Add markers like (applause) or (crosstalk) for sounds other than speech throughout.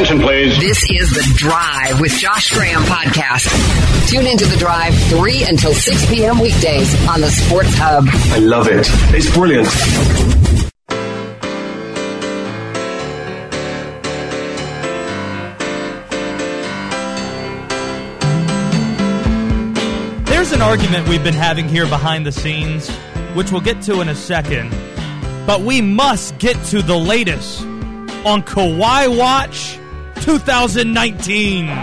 attention, please. This is The Drive with Josh Graham podcast. Tune into The Drive 3 until 6 p.m. weekdays on the Sports Hub. I love it. It's brilliant. There's an argument we've been having here behind the scenes, which we'll get to in a second. But we must get to the latest on Kawhi Watch 2019. Uh-huh,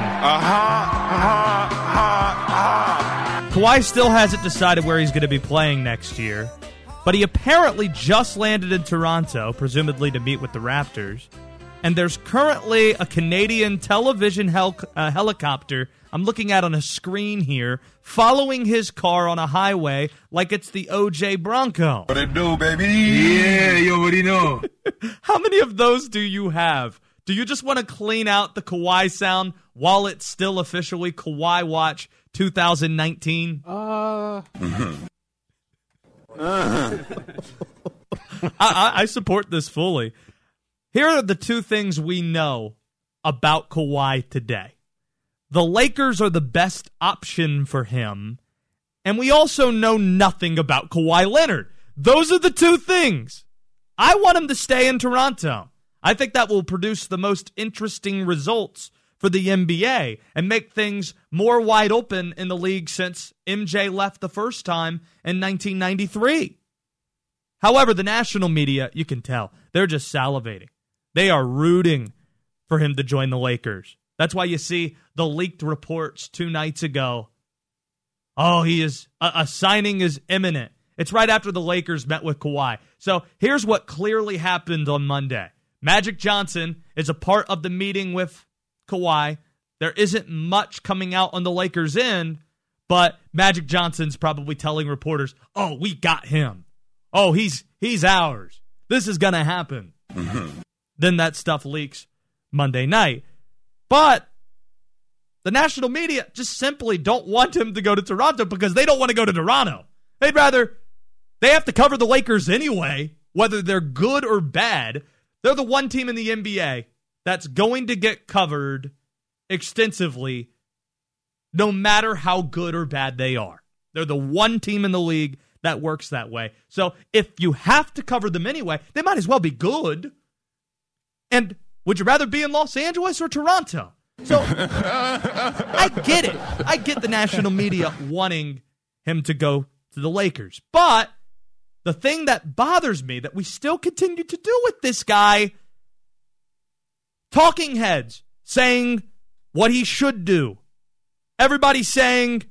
uh-huh, uh-huh. Kawhi still hasn't decided where he's going to be playing next year, but he apparently just landed in Toronto, presumably to meet with the Raptors. And there's currently a Canadian television hel- uh, helicopter I'm looking at on a screen here, following his car on a highway like it's the OJ Bronco. What it do, baby? Yeah, you already know. (laughs) How many of those do you have? Do you just want to clean out the Kawhi sound while it's still officially Kawhi Watch 2019? Uh. (laughs) I, I, I support this fully. Here are the two things we know about Kawhi today. The Lakers are the best option for him, and we also know nothing about Kawhi Leonard. Those are the two things. I want him to stay in Toronto. I think that will produce the most interesting results for the NBA and make things more wide open in the league since MJ left the first time in 1993. However, the national media, you can tell, they're just salivating. They are rooting for him to join the Lakers. That's why you see the leaked reports two nights ago. Oh, he is a, a signing is imminent. It's right after the Lakers met with Kawhi. So here's what clearly happened on Monday. Magic Johnson is a part of the meeting with Kawhi. There isn't much coming out on the Lakers' end, but Magic Johnson's probably telling reporters, "Oh, we got him. Oh, he's he's ours. This is gonna happen." Mm-hmm. then that stuff leaks Monday night. But the national media just simply don't want him to go to Toronto because they don't want to go to Toronto. They'd rather they have to cover the Lakers anyway, whether they're good or bad. They're the one team in the NBA that's going to get covered extensively no matter how good or bad they are. They're the one team in the league that works that way. So if you have to cover them anyway, they might as well be good. And would you rather be in Los Angeles or Toronto? So (laughs) I get it. I get the national media wanting him to go to the Lakers. But the thing that bothers me that we still continue to do with this guy talking heads saying what he should do. Everybody saying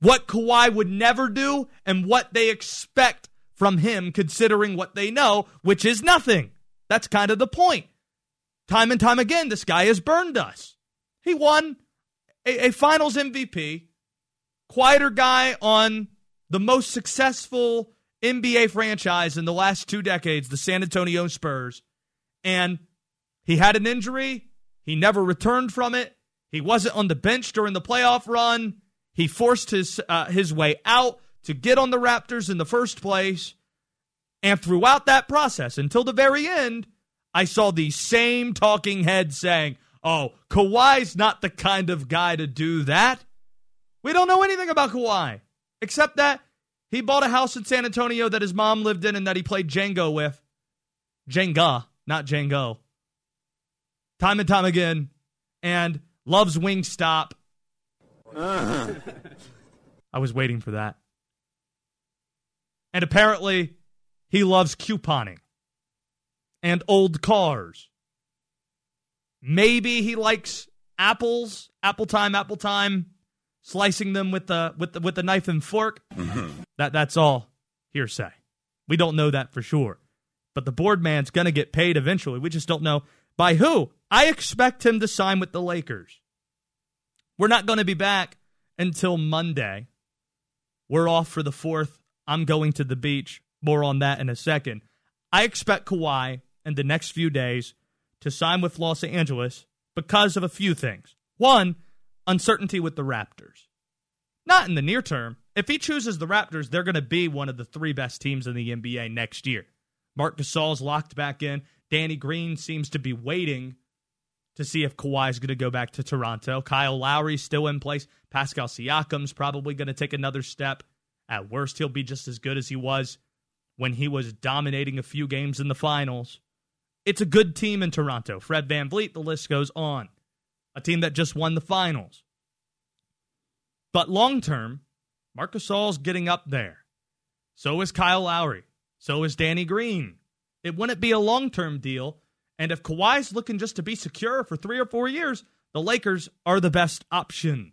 what Kawhi would never do and what they expect from him considering what they know, which is nothing. That's kind of the point. Time and time again, this guy has burned us. He won a, a finals MVP, quieter guy on the most successful NBA franchise in the last two decades, the San Antonio Spurs. And he had an injury. He never returned from it. He wasn't on the bench during the playoff run. He forced his uh, his way out to get on the Raptors in the first place. And throughout that process, until the very end, I saw the same talking head saying, oh, Kawhi's not the kind of guy to do that. We don't know anything about Kawhi, except that he bought a house in San Antonio that his mom lived in and that he played Django with. Jenga, not Django. Time and time again. And loves Wingstop. Uh-huh. I was waiting for that. And apparently, he loves couponing and old cars. Maybe he likes apples, apple time, apple time, slicing them with the with the with the knife and fork. Mm-hmm. That that's all hearsay. We don't know that for sure. But the board man's gonna get paid eventually. We just don't know by who. I expect him to sign with the Lakers. We're not gonna be back until Monday. We're off for the fourth. I'm going to the beach. More on that in a second. I expect Kawhi in the next few days to sign with Los Angeles because of a few things. One, uncertainty with the Raptors. Not in the near term. If he chooses the Raptors, they're going to be one of the three best teams in the NBA next year. Marc Gasol's locked back in. Danny Green seems to be waiting to see if Kawhi's going to go back to Toronto. Kyle Lowry's still in place. Pascal Siakam's probably going to take another step. At worst, he'll be just as good as he was when he was dominating a few games in the finals. It's a good team in Toronto. Fred Van VanVleet, the list goes on. A team that just won the finals. But long term, Marcus Gasol's getting up there. So is Kyle Lowry. So is Danny Green. It wouldn't be a long term deal. And if Kawhi's looking just to be secure for three or four years, the Lakers are the best option.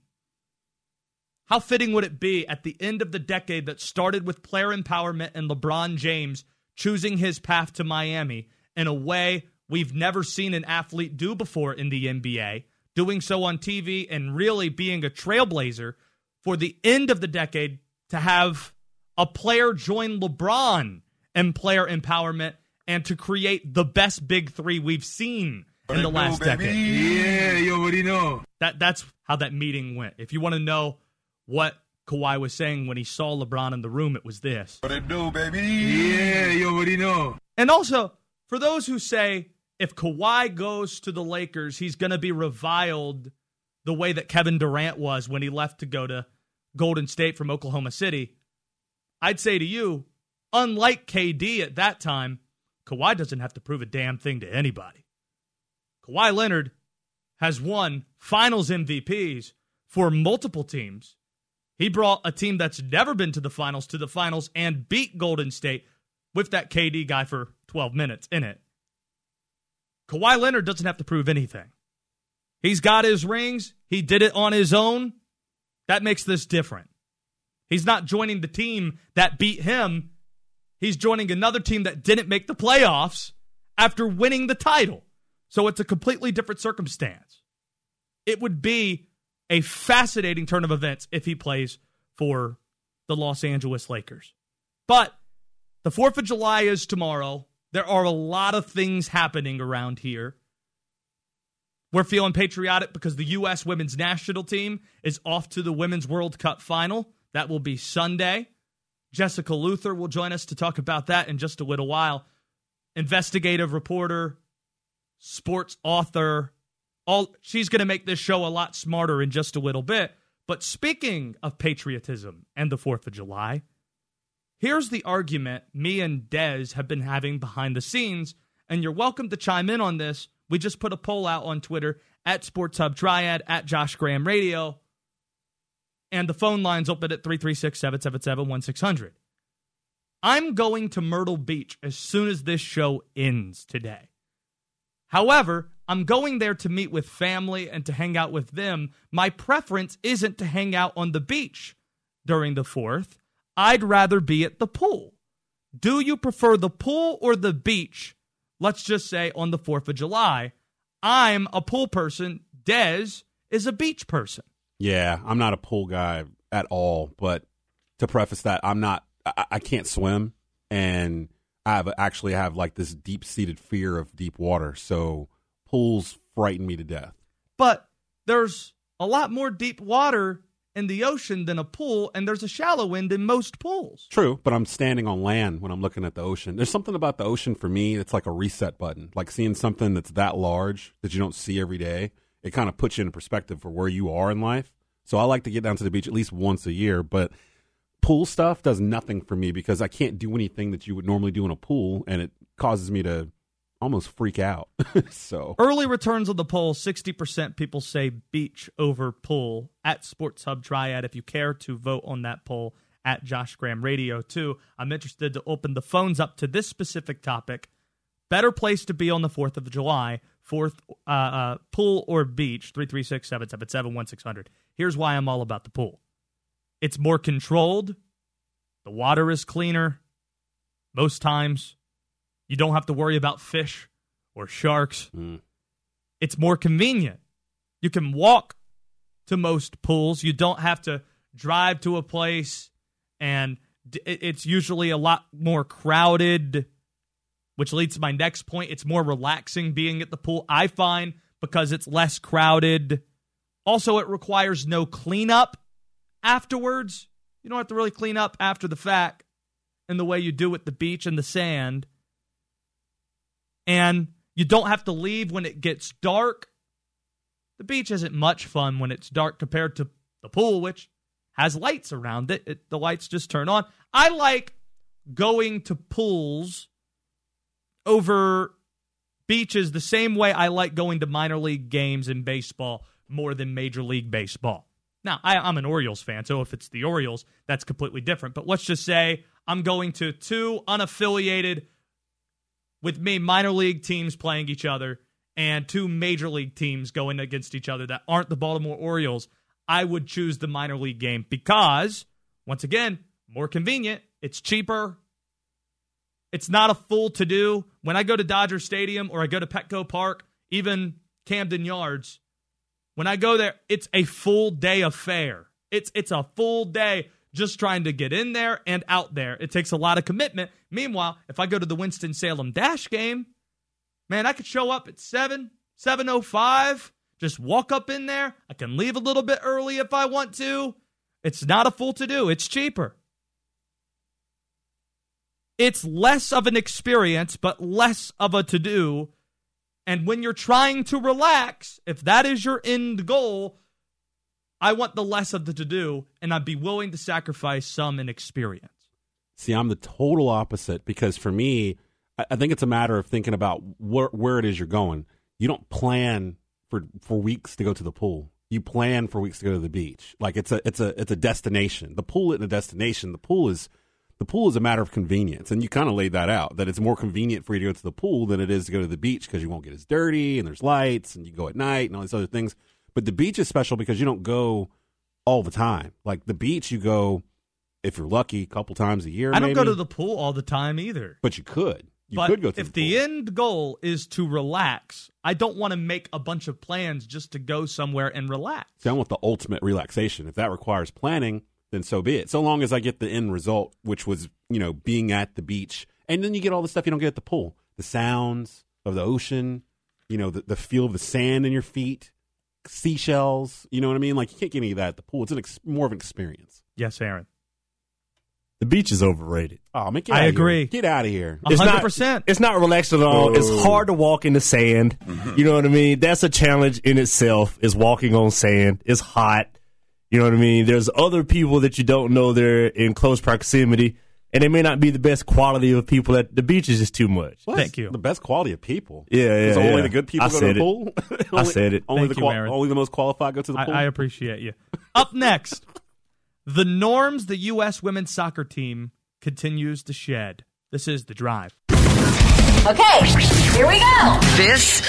How fitting would it be at the end of the decade that started with player empowerment and LeBron James choosing his path to Miami in a way we've never seen an athlete do before in the NBA, doing so on TV and really being a trailblazer for the end of the decade to have a player join LeBron in player empowerment and to create the best big three we've seen in the last decade. Yeah, you already know. That that's how that meeting went. If you want to know what Kawhi was saying when he saw LeBron in the room, it was this. What it do, baby? Yeah, you already know. And also, for those who say if Kawhi goes to the Lakers, he's going to be reviled the way that Kevin Durant was when he left to go to Golden State from Oklahoma City. I'd say to you, unlike KD at that time, Kawhi doesn't have to prove a damn thing to anybody. Kawhi Leonard has won finals MVPs for multiple teams. He brought a team that's never been to the finals to the finals and beat Golden State with that KD guy for 12 minutes in it. Kawhi Leonard doesn't have to prove anything. He's got his rings. He did it on his own. That makes this different. He's not joining the team that beat him. He's joining another team that didn't make the playoffs after winning the title. So it's a completely different circumstance. It would be a fascinating turn of events if he plays for the Los Angeles Lakers. But the 4th of July is tomorrow. There are a lot of things happening around here. We're feeling patriotic because the U.S. women's national team is off to the Women's World Cup final. That will be Sunday. Jessica Luther will join us to talk about that in just a little while. Investigative reporter, sports author, all she's going to make this show a lot smarter in just a little bit. But speaking of patriotism and the 4th of July, here's the argument me and Dez have been having behind the scenes, and you're welcome to chime in on this. We just put a poll out on Twitter at Sports Hub Triad, at Josh Graham Radio, and the phone line's open at 336 777 1600. I'm going to Myrtle Beach as soon as this show ends today. However, I'm going there to meet with family and to hang out with them. My preference isn't to hang out on the beach during the 4th. I'd rather be at the pool. Do you prefer the pool or the beach? Let's just say on the 4th of July. I'm a pool person. Dez is a beach person. Yeah, I'm not a pool guy at all. But to preface that, I'm not. I, I can't swim, and I have actually have like this deep seated fear of deep water. So pools frighten me to death. But there's a lot more deep water in the ocean than a pool, and there's a shallow end in most pools. True, but I'm standing on land when I'm looking at the ocean. There's something about the ocean for me It's like a reset button. Like seeing something that's that large that you don't see every day. It kind of puts you in perspective for where you are in life. So I like to get down to the beach at least once a year, but pool stuff does nothing for me because I can't do anything that you would normally do in a pool, and it causes me to almost freak out. (laughs) so early returns of the poll 60% people say beach over pool at Sports Hub Triad. If you care to vote on that poll at Josh Graham Radio, too, I'm interested to open the phones up to this specific topic. Better place to be on the 4th of July, fourth uh, uh, pool or beach, 336 777 1600. Here's why I'm all about the pool it's more controlled, the water is cleaner most times you don't have to worry about fish or sharks. Mm. It's more convenient. You can walk to most pools. You don't have to drive to a place, and it's usually a lot more crowded, which leads to my next point. It's more relaxing being at the pool, I find, because it's less crowded. Also, it requires no cleanup afterwards. You don't have to really clean up after the fact in the way you do at the beach and the sand. And you don't have to leave when it gets dark. The beach isn't much fun when it's dark compared to the pool, which has lights around it. it the lights just turn on. I like going to pools over beaches the same way I like going to minor league games in baseball more than Major League Baseball. Now, I, am an Orioles fan, so if it's the Orioles, that's completely different. But let's just say I'm going to two unaffiliated, with me, minor league teams playing each other and two major league teams going against each other that aren't the Baltimore Orioles. I would choose the minor league game because, once again, more convenient, it's cheaper, it's not a full to do. When I go to Dodger Stadium or I go to Petco Park, even Camden Yards, when I go there, it's a full day affair. It's it's a full day just trying to get in there and out there. It takes a lot of commitment. Meanwhile, if I go to the Winston-Salem Dash game, man, I could show up at 7, 705, just walk up in there. I can leave a little bit early if I want to. It's not a full to do. It's cheaper. It's less of an experience, but less of a to do. And when you're trying to relax, if that is your end goal, I want the less of the to do, and I'd be willing to sacrifice some in experience. See, I'm the total opposite because for me, I think it's a matter of thinking about where, where it is you're going. You don't plan for for weeks to go to the pool. You plan for weeks to go to the beach. Like it's a it's a it's a destination. The pool isn't a destination. The pool is the pool is a matter of convenience, and you kind of laid that out that it's more convenient for you to go to the pool than it is to go to the beach because you won't get as dirty and there's lights and you go at night and all these other things. But the beach is special because you don't go all the time. Like the beach, you go if you're lucky a couple times a year. I don't maybe, go to the pool all the time either. but you could. You but could go to if the, the, end goal is to relax, I don't want to make a bunch of plans just to go somewhere and relax. See, I want the ultimate relaxation. If that requires planning, then so be it. So long as I get the end result, which was, you know, being at the beach. And then you get all the stuff you don't get at the pool. The sounds of the ocean, you know, the, the feel of the sand in your feet, seashells, you know what I mean? Like you can't get any of that at the pool. It's an ex- more of an experience. Yes, Aaron. The beach is overrated. Oh, man, get I outta agree. Here. Get out of here. It's not- 100%. It's not relaxed at all. It's hard to walk in the sand. Mm-hmm. You know what I mean? That's a challenge in itself. Is walking on sand. It's hot. You know what I mean? There's other people that you don't know they're in close proximity, and they may not be the best quality of people. At the beach is just too much. What? Thank you. The best quality of people. Yeah, yeah, So only the good people I go to the it. pool. (laughs) I Only- said it. Only Thank the you, Aaron. only the most qualified go to the I, pool. I appreciate you. (laughs) Up next, the norms the U.S. women's soccer team continues to shed. This is The Drive. Okay, here we go. This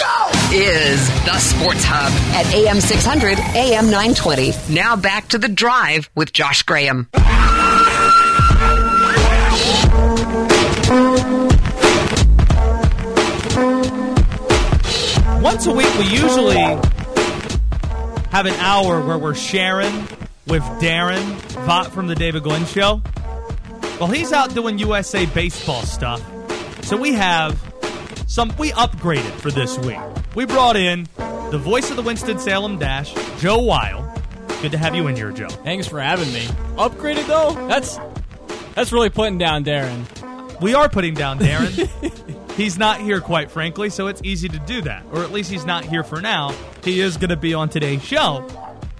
is the Sports Hub at AM 600, AM 920. Now back to the drive with Josh Graham. Once a week, we usually have an hour where we're sharing with Darren Vaught from the David Glenn Show. Well, he's out doing USA baseball stuff. So we have some, we upgraded for this week. We brought in the voice of the Winston-Salem Dash, Joe Weil. Good to have you in here, Joe. Thanks for having me. Upgraded though? That's that's really putting down Darren. We are putting down Darren. he's not here, quite frankly, so it's easy to do that. Or at least he's not here for now. He is going to be on today's show.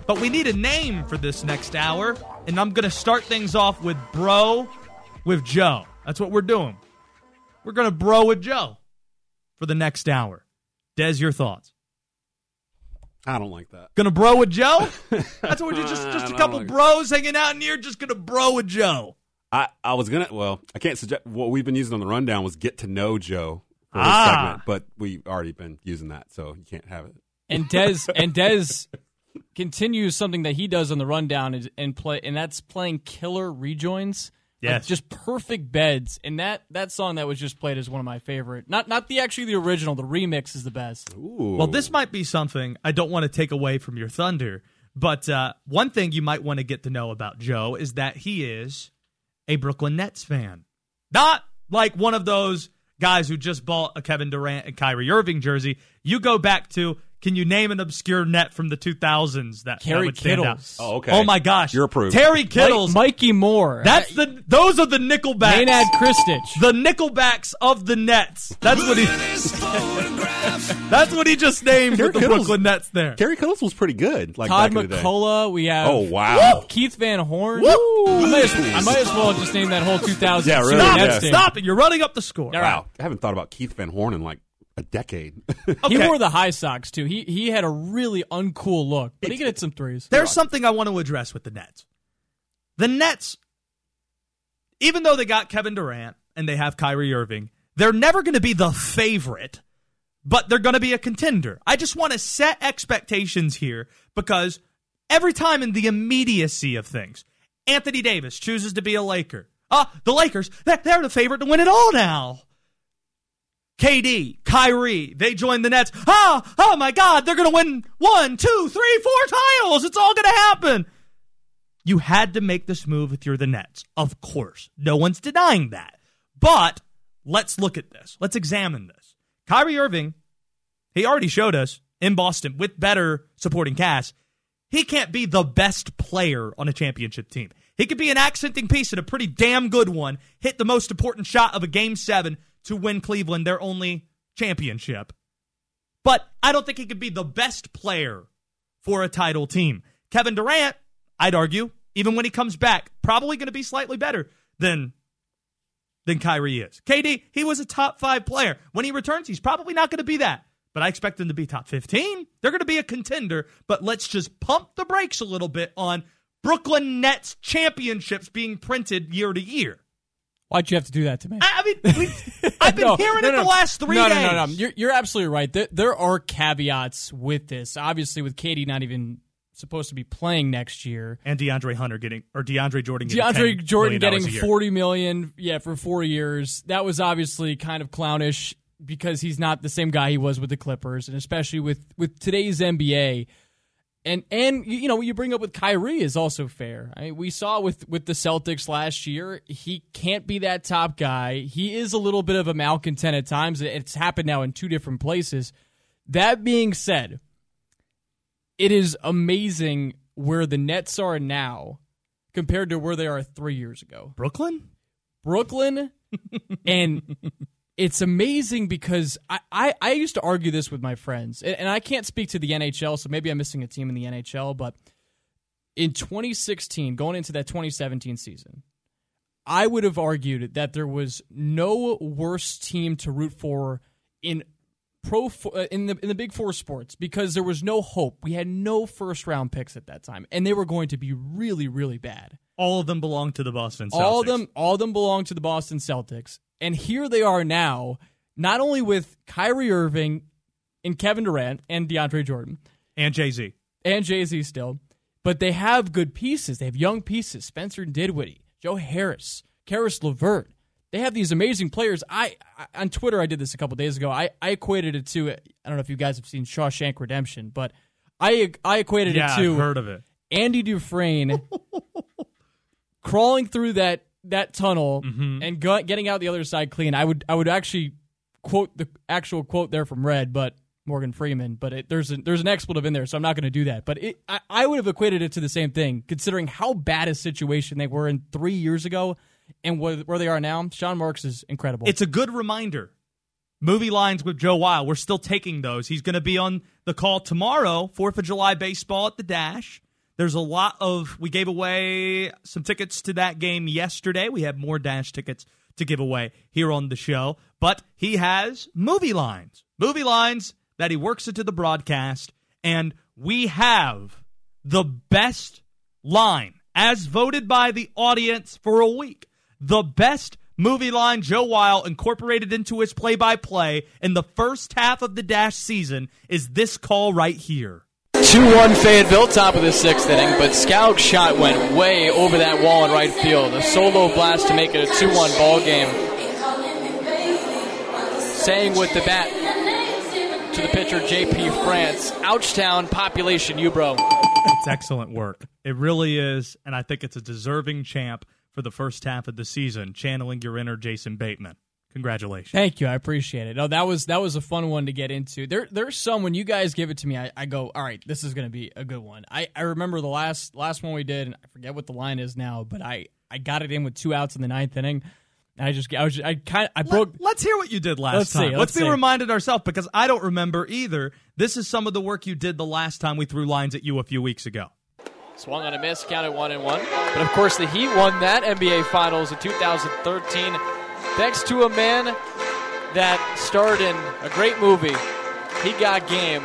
But we need a name for this next hour, and I'm going to start things off with Bro with Joe. That's what we're doing. We're going to Bro with Joe for the next hour. Des, your thoughts? I don't like that. Gonna bro with Joe? (laughs) That's what we're just just a couple like- bros hanging out in here, just gonna bro with Joe. I, I was gonna well, I can't suggest what we've been using on the rundown was get to know Joe for this Ah. segment, but we've already been using that, so you can't have it. And Dez (laughs) and Dez continues something that he does on the rundown is, and play and that's playing killer rejoins. Like, just perfect beds. And that that song that was just played is one of my favorite. Not not the actually the original, the remix is the best. Ooh. Well, this might be something I don't want to take away from your thunder, but uh, one thing you might want to get to know about Joe is that he is a Brooklyn Nets fan. Not like one of those guys who just bought a Kevin Durant and Kyrie Irving jersey. You go back to can you name an obscure net from the 2000s that, that Kerry would stand out? Kittles. Oh, okay. Oh my gosh, You're approved. Terry Mike- Mikki Moore. that's the those are the Nickelbacks. Nenad Krstić. the Nickelbacks of the Nets. That's what he. (laughs) that's what he just named with the Kittles- Brooklyn Nets there. Kerry Kittles was pretty good. Like Todd back in the. MacCulloch. We have Oh wow. Keith Van Horn. Woo! I might, as, I might as well just name that whole 2000 Yeah, really, Stop yeah. it! Stop it! You're running up the score. All right. Wow. I haven't thought about Keith Van Horn in like a decade. (laughs) He Okay. wore the high socks too. He he had a really uncool look, but he could hit some threes. There's something I want to address with the Nets. The Nets, even though they got Kevin Durant and they have Kyrie Irving, they're never going to be the favorite, but they're going to be a contender. I just want to set expectations here because every time in the immediacy of things, Anthony Davis chooses to be a Laker. Ah, the Lakers, they're the favorite to win it all now. KD, Kyrie, they join the Nets. Ah, oh my God, they're going to win one, two, three, four titles. It's all going to happen. You had to make this move if you're the Nets. Of course. No one's denying that. But let's look at this. Let's examine this. Kyrie Irving, he already showed us in Boston with better supporting cast, he can't be the best player on a championship team. He could be an accenting piece and a pretty damn good one, hit the most important shot of a game seven to win Cleveland their only championship. But I don't think he could be the best player for a title team. Kevin Durant, I'd argue, even when he comes back, probably going to be slightly better than than Kyrie is. KD, he was a top five player. When he returns, he's probably not going to be that. But I expect them to be top 15. They're going to be a contender. But let's just pump the brakes a little bit on Brooklyn Nets championships being printed year to year. Why'd you have to do that to me? I I mean, (laughs) I've been No, hearing no, it the last three no, days. No, no, no, You're, you're absolutely right. There, there are caveats with this. Obviously, with KD not even supposed to be playing next year, And DeAndre Hunter getting, or DeAndre Jordan getting DeAndre Jordan million getting forty million, yeah, for four years. That was obviously kind of clownish because he's not the same guy he was with the Clippers, and especially with with today's NBA. And and you know what you bring up with Kyrie is also fair. I mean, we saw with with the Celtics last year, he can't be that top guy. He is a little bit of a malcontent at times. It's happened now in two different places. That being said, it is amazing where the Nets are now compared to where they are three years ago. Brooklyn? Brooklyn, (laughs) and it's amazing because I, I, I used to argue this with my friends, and, and I can't speak to the NHL, so maybe I'm missing a team in the NHL, but in 2016, going into that 2017 season, I would have argued that there was no worse team to root for in pro uh, in the in the big four sports because there was no hope. We had no first round picks at that time, and they were going to be really really bad. All of them belong to the Boston Celtics. All of them, all of them belong to the Boston Celtics, and here they are now. Not only with Kyrie Irving and Kevin Durant and DeAndre Jordan And Jay Z. and Jay Z still, but they have good pieces. They have young pieces: Spencer Dinwiddie, Joe Harris, Caris LeVert. They have these amazing players. I, I on Twitter I did this a couple days ago. I, I equated it to I don't know if you guys have seen Shawshank Redemption, but I I equated Yeah, it to I've heard of it. Andy Dufresne (laughs) crawling through that that tunnel Mm-hmm. and go, getting out the other side clean. I would I would actually quote the actual quote there from Red, but Morgan Freeman. But it, there's a, there's an expletive in there, so I'm not going to do that. But it, I, I would have equated it to the same thing, considering how bad a situation they were in three years ago and where, where they are now. Sean Marks is incredible. It's a good reminder. Movie lines with Joe Weil. We're still taking those. He's going to be on the call tomorrow, 4th of July baseball at the Dash. There's a lot of, we gave away some tickets to that game yesterday. We have more Dash tickets to give away here on the show. But he has movie lines, movie lines that he works into the broadcast. And we have the best line as voted by the audience for a week. The best movie line Joe Weil incorporated into his play by play in the first half of the Dash season is this call right here. 2 1 Fayetteville, top of the sixth inning, but Scout's shot went way over that wall in right field. A solo blast to make it a 2 1 ball game. Saying with the bat to the pitcher, JP France. Ouchtown population, you bro. It's excellent work. It really is, and I think it's a deserving champ for the first half of the season, channeling your inner Jason Bateman. Congratulations. Thank you, I appreciate it. No, that was that was a fun one to get into. There, there's some when you guys give it to me, I, I go, all right, this is going to be a good one. I, I remember the last last one we did, and I forget what the line is now, but I, I got it in with two outs in the ninth inning. I just I was just, I kind I broke. Let, us hear what you did last Let's see, time. let's let's be reminded ourselves because I don't remember either. This is some of the work you did the last time we threw lines at you a few weeks ago. Swung on a miss, counted one and one. But of course, the Heat won that NBA Finals in 2013 thanks to a man that starred in a great movie, He Got Game.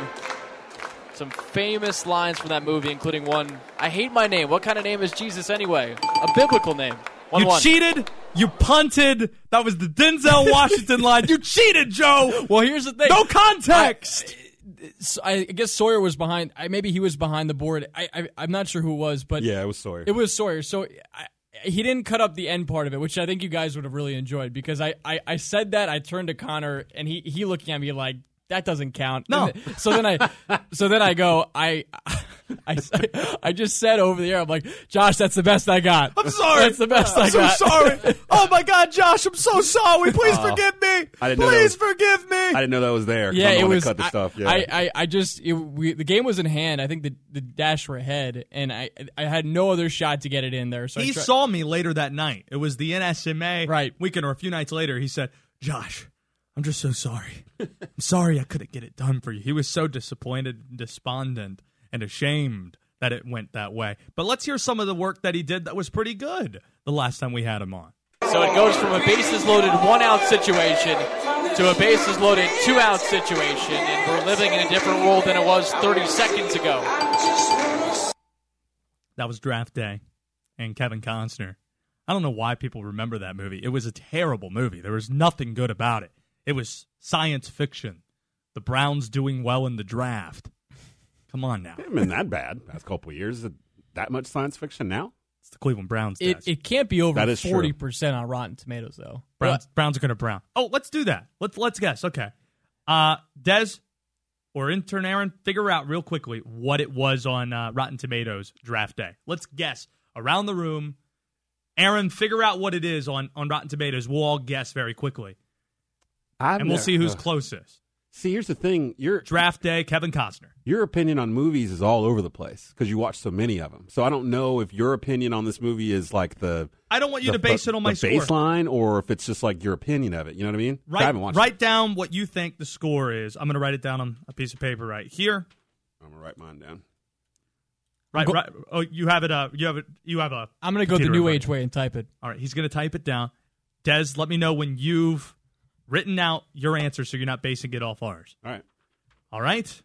Some famous lines from that movie, including one I hate my name. What kind of name is Jesus anyway? A biblical name. 1 you 1. cheated. You punted. That was the Denzel (laughs) Washington line. You cheated, Joe. Well, here's the thing. No context. So I guess Sawyer was behind. I, maybe he was behind the board. I, I I'm not sure who it was, but Yeah, it was Sawyer. It was Sawyer. So I, he didn't cut up the end part of it, which I think you guys would have really enjoyed because I, I, I said that I turned to Connor and he he looking at me like that doesn't count. No. And th- so then I so then I go I. (laughs) I, I just said over the air, I'm like, Josh, that's the best I got. I'm sorry. That's the best I I'm so got. sorry. (laughs) Oh my God, Josh, I'm so sorry. Please Oh. forgive me. I didn't know that Please was- forgive me. I didn't know that was there. 'cause Yeah, I'm the it one that was. cut the I, stuff. Yeah. I, I, I just it, we, the game was in hand. I think the the dash were ahead, and I I had no other shot to get it in there. So I he tri- saw me later that night. It was the NSMA Right. weekend or a few nights later. He said, Josh, I'm just so sorry. I'm sorry I couldn't get it done for you. He was so disappointed, and despondent, and ashamed that it went that way. But let's hear some of the work that he did that was pretty good the last time we had him on. So it goes from a bases loaded one out situation to a bases loaded two out situation, and we're living in a different world than it was 30 seconds ago. That was draft day and Kevin Costner. I don't know why people remember that movie. It was a terrible movie. There was nothing good about it. It was science fiction. The Browns doing well in the draft. Come on now. It hasn't been that bad past couple of years. Is it that much science fiction now? It's the Cleveland Browns. it Des. it can't be over That is true. forty percent on Rotten Tomatoes though. Browns, Browns are going to brown. Oh, let's do that. Let's let's guess. Okay. Uh Des or intern Aaron, figure out real quickly what it was on uh, Rotten Tomatoes draft day. Let's guess around the room. Aaron, figure out what it is on, on Rotten Tomatoes. We'll all guess very quickly. I've and we'll never- see who's uh, closest. See, here's the thing. Your Draft day, Kevin Costner. your opinion on movies is all over the place because you watch so many of them. So I don't know if your opinion on this movie is like the I don't want you the- to base the- it on my the score. baseline or if it's just like your opinion of it. You know what I mean? I Write, haven't watched. write it. down what you think the score is. I'm going to write it down on a piece of paper right here. I'm gonna write mine down. Right, Go- right. Oh, you have it. Uh, you have it. You have a. I'm gonna go the new age way and type it. All right, he's going to type it down. Des, let me know when you've written out your answer, so you're not basing it off ours. All right. All right.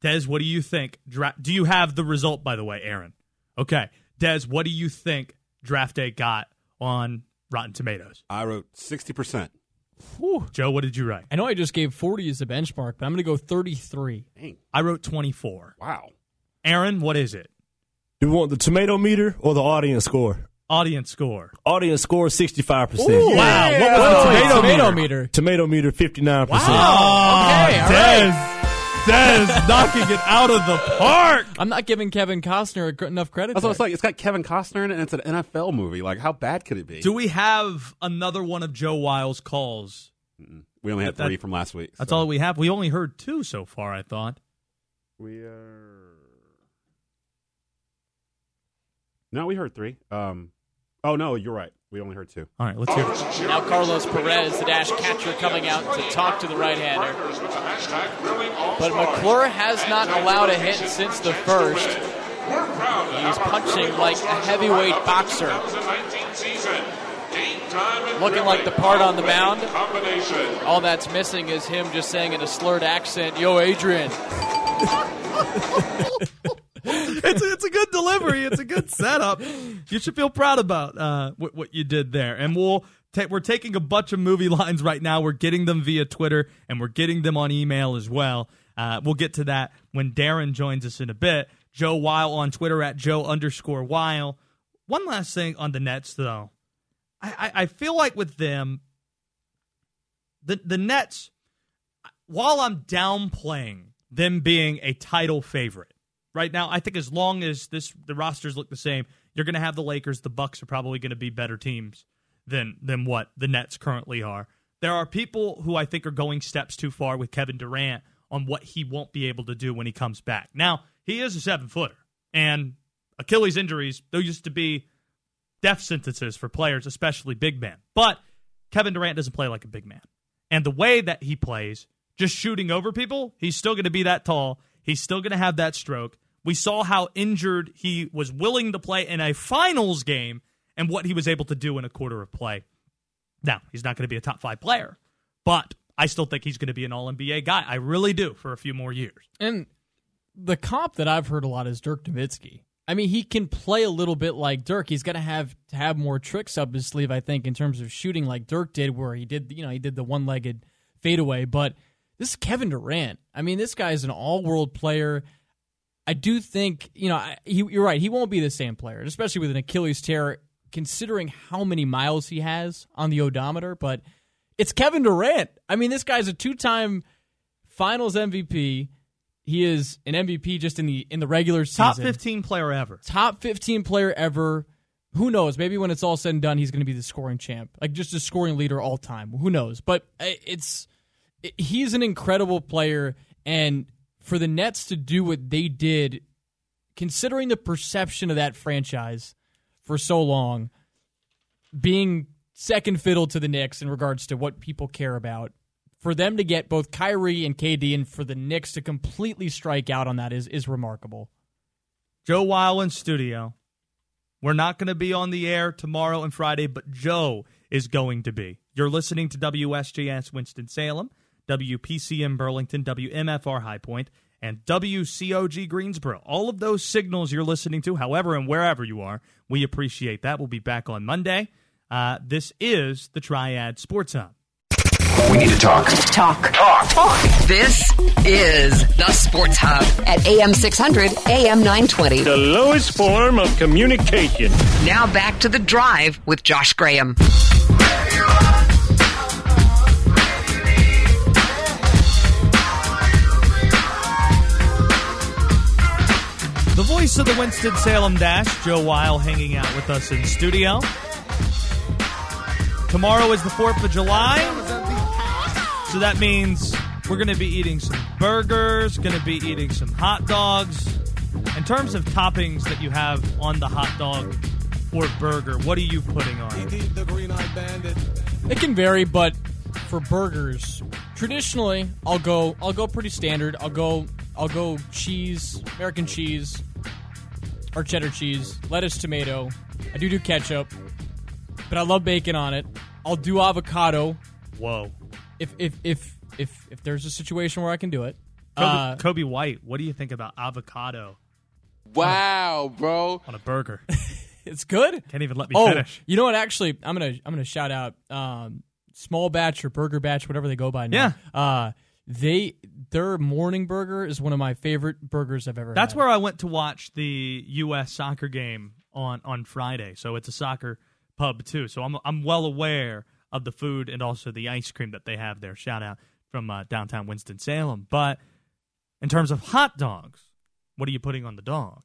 Des, what do you think? Dra- do you have the result, by the way, Aaron? Okay. Des, what do you think Draft Day got on Rotten Tomatoes? I wrote sixty percent. Joe, what did you write? I know I just gave 40 as a benchmark, but I'm gonna go 33. Dang! I wrote 24. Wow. Aaron, what is it? Do you want the tomato meter or the audience score? Audience score. Audience score sixty five percent. Wow. What was Wait, the tomato, tomato meter? meter. Tomato meter fifty nine percent. Oh, Okay, all Des. Des knocking it out of the park. I'm not giving Kevin Costner enough credit. That's what it's like. It's got Kevin Costner in it, and it's an NFL movie. Like, how bad could it be? Do we have another one of Joe Weil's calls? we only had that- three from last week. That's so. all we have. We only heard two so far, I thought. We are. No, we heard three. Um. Oh no, you're right. We only heard two. All right, let's hear it. Now Carlos Perez, the dash catcher, coming out to talk to the right-hander. But McClure has not allowed a hit since the first. He's punching like a heavyweight boxer. Looking like the part on the mound. All that's missing is him just saying in a slurred accent, Yo, Adrian. (laughs) it's a, it's a good delivery. It's a good setup. You should feel proud about uh, what, what you did there. And we'll ta- we're taking a bunch of movie (laughs) lines right now. We're getting them via Twitter and we're getting them on email as well. Uh, we'll get to that when Darren joins us in a bit. Joe Weil on Twitter at Joe underscore Weil. One last thing on the Nets though. I, I, I feel like with them, the the Nets, while I'm downplaying them being a title favorite right now, I think as long as this the rosters look the same, you're going to have the Lakers. The Bucks are probably going to be better teams than than what the Nets currently are. There are people who I think are going steps too far with Kevin Durant on what he won't be able to do when he comes back. Now, he is a seven footer, and Achilles injuries, there used to be death sentences for players, especially big men. But Kevin Durant doesn't play like a big man. And the way that he plays, just shooting over people, he's still going to be that tall. He's still going to have that stroke. We saw how injured he was willing to play in a finals game and what he was able to do in a quarter of play. Now, he's not going to be a top five player, but I still think he's going to be an all NBA guy. I really do for a few more years. And the comp that I've heard a lot is Dirk Nowitzki. I mean, he can play a little bit like Dirk. He's going to have to have more tricks up his sleeve, I think, in terms of shooting like Dirk did, where he did, you know, he did the one-legged fadeaway. But this is Kevin Durant. I mean, this guy is an all-world player. I do think, you know, I- he, you're right. He won't be the same player, especially with an Achilles tear, considering how many miles he has on the odometer. But it's Kevin Durant. I mean, this guy's a two-time Finals MVP. He is an MVP just in the in the regular season. Top 15 player ever. top 15 player ever. Who knows? Maybe when it's all said and done, he's going to be the scoring champ, like just a scoring leader all time. Who knows? But uh, it's it- he's an incredible player, and for the Nets to do what they did, considering the perception of that franchise for so long, being second fiddle to the Knicks in regards to what people care about. For them to get both Kyrie and KD, and for the Knicks to completely strike out on that is is remarkable. Joe Weil in studio. We're not going to be on the air tomorrow and Friday, but Joe is going to be. You're listening to WSJS Winston-Salem, WPCM Burlington, WMFR High Point, and WCOG Greensboro. All of those signals you're listening to, however and wherever you are, we appreciate that. We'll be back on Monday. Uh, this is the Triad Sports Hub. We need to talk. Talk. Talk. Talk. This is the Sports Hub at AM 600, AM 920. The lowest form of communication. Now back to the drive with Josh Graham. The voice of the Winston-Salem Dash, Joe Weil, hanging out with us in studio. Tomorrow is the 4th of July. So that means we're going to be eating some burgers, going to be eating some hot dogs. In terms of toppings that you have on the hot dog or burger, what are you putting on it? It can vary, but for burgers, traditionally I'll go I'll go pretty standard. I'll go I'll go cheese, American cheese, or cheddar cheese, lettuce, tomato. I do do ketchup, but I love bacon on it. I'll do avocado Whoa. if if if if if there's a situation where I can do it. Kobe, Uh, Kobe White, what do you think about avocado Wow, bro. on a burger? (laughs) it's good. Can't even let me oh, finish. you know what? Actually, I'm gonna I'm gonna shout out um, small batch or burger batch, whatever they go by now. Yeah. Uh, they their morning burger is one of my favorite burgers I've ever. Had. That's had. where I went to watch the U.S. soccer game on on Friday. So it's a soccer pub too. So I'm I'm well aware of the food and also the ice cream that they have there. Shout out from uh, downtown Winston Salem. But in terms of hot dogs, what are you putting on the dog?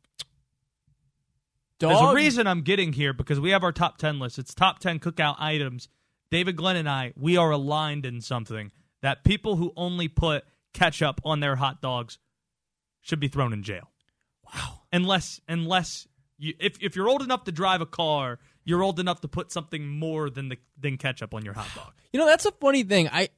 There's a reason I'm getting here because we have our top 10 list. It's top 10 cookout items. David Glenn and I, we are aligned in something that people who only put ketchup on their hot dogs should be thrown in jail. Wow. Unless unless you if if you're old enough to drive a car, you're old enough to put something more than the than ketchup on your hot dog. (sighs) You know, that's a funny thing. I,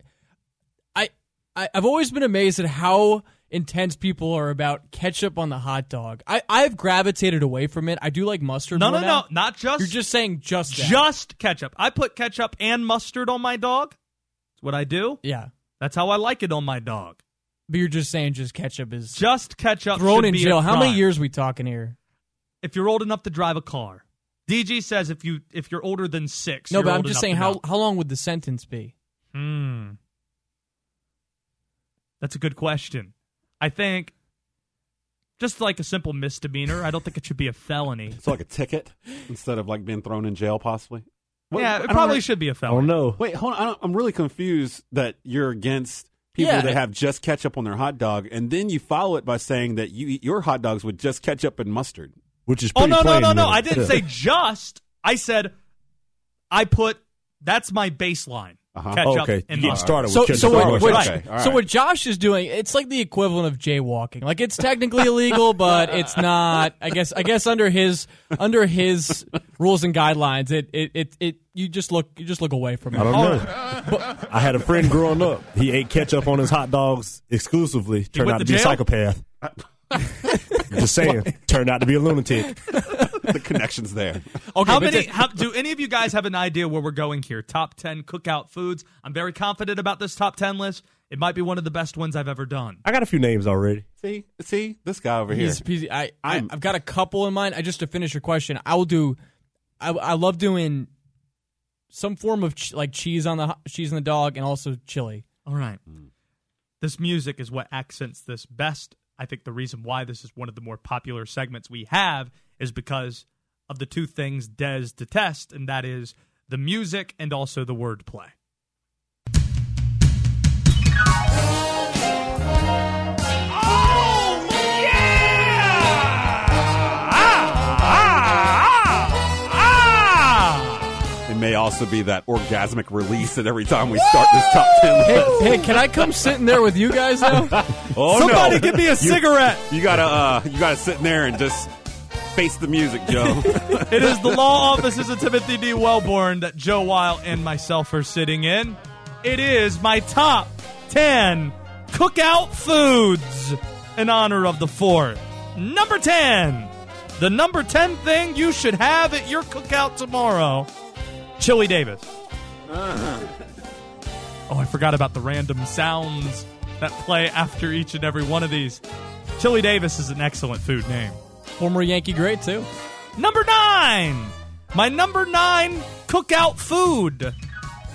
I, I I've always been amazed at how intense people are about ketchup on the hot dog. I I've gravitated away from it. I do like mustard. No, no, no, not just You're just saying just that. just ketchup. I put ketchup and mustard on my dog. That's what I do. yeah. That's how I like it on my dog. But you're just saying just ketchup is Just ketchup thrown should in be a jail. How many crime. years we talking here? If you're old enough to drive a car, DG says if you if you're older than six. No, you're but I'm just saying how know. how long would the sentence be? Hmm. That's a good question. I think just like a simple misdemeanor. I don't think it should be a felony. So like a ticket instead of like being thrown in jail, possibly. What- yeah, it probably should be a felony. don't oh, know. Wait, hold on. I don't, I'm really confused that you're against people Yeah. that have just ketchup on their hot dog, and then you follow it by saying that you eat your hot dogs with just ketchup and mustard. Which is Oh pretty no no plain, no no! really. I didn't Yeah. say just. I said I put that's my baseline. Uh-huh. Ketchup Okay, and you get started with So, so, what, mustard. what- Okay, all so what Josh is doing, it's like the equivalent of jaywalking. Like it's technically illegal, but it's not. I guess. I guess under his under his rules and guidelines, it it it, it you just look you just look away from it. I don't know. I had a friend growing up. He ate ketchup on his hot dogs exclusively. Turned out to to be a psychopath. (laughs) Just saying. Turned out to be a lunatic. (laughs) the connection's there. Okay, How many? How, do any of you guys have an idea where we're going here? Top ten cookout foods. I'm very confident about this top ten list. It might be one of the best ones I've ever done. I got a few names already. See, see this guy over here. He's, he's, I, I I'm- I've got a couple in mind. I just to finish your question, I will do. I, I love doing some form of ch- like cheese on the cheese on the dog, and also chili. All right. This music is what accents this best. I think the reason why this is one of the more popular segments we have is because of the two things Des detests, and that is the music and also the wordplay. It may also be that orgasmic release that every time we start this top ten Hey, list. hey, can I come sit in there with you guys now? (laughs) Oh Somebody no! give me a cigarette. You gotta, uh, you gotta sit in there and just face the music, Joe. (laughs) It is the law offices of Timothy D. Wellborn that Joe Weil and myself are sitting in. It is my top 10 cookout foods in honor of the fourth. Number 10. The number 10 thing you should have at your cookout tomorrow Chili Davis. Uh-huh. Oh, I forgot about the random sounds that play after each and every one of these. Chili Davis is an excellent food name. Former Yankee great too. Number nine. My number nine cookout food.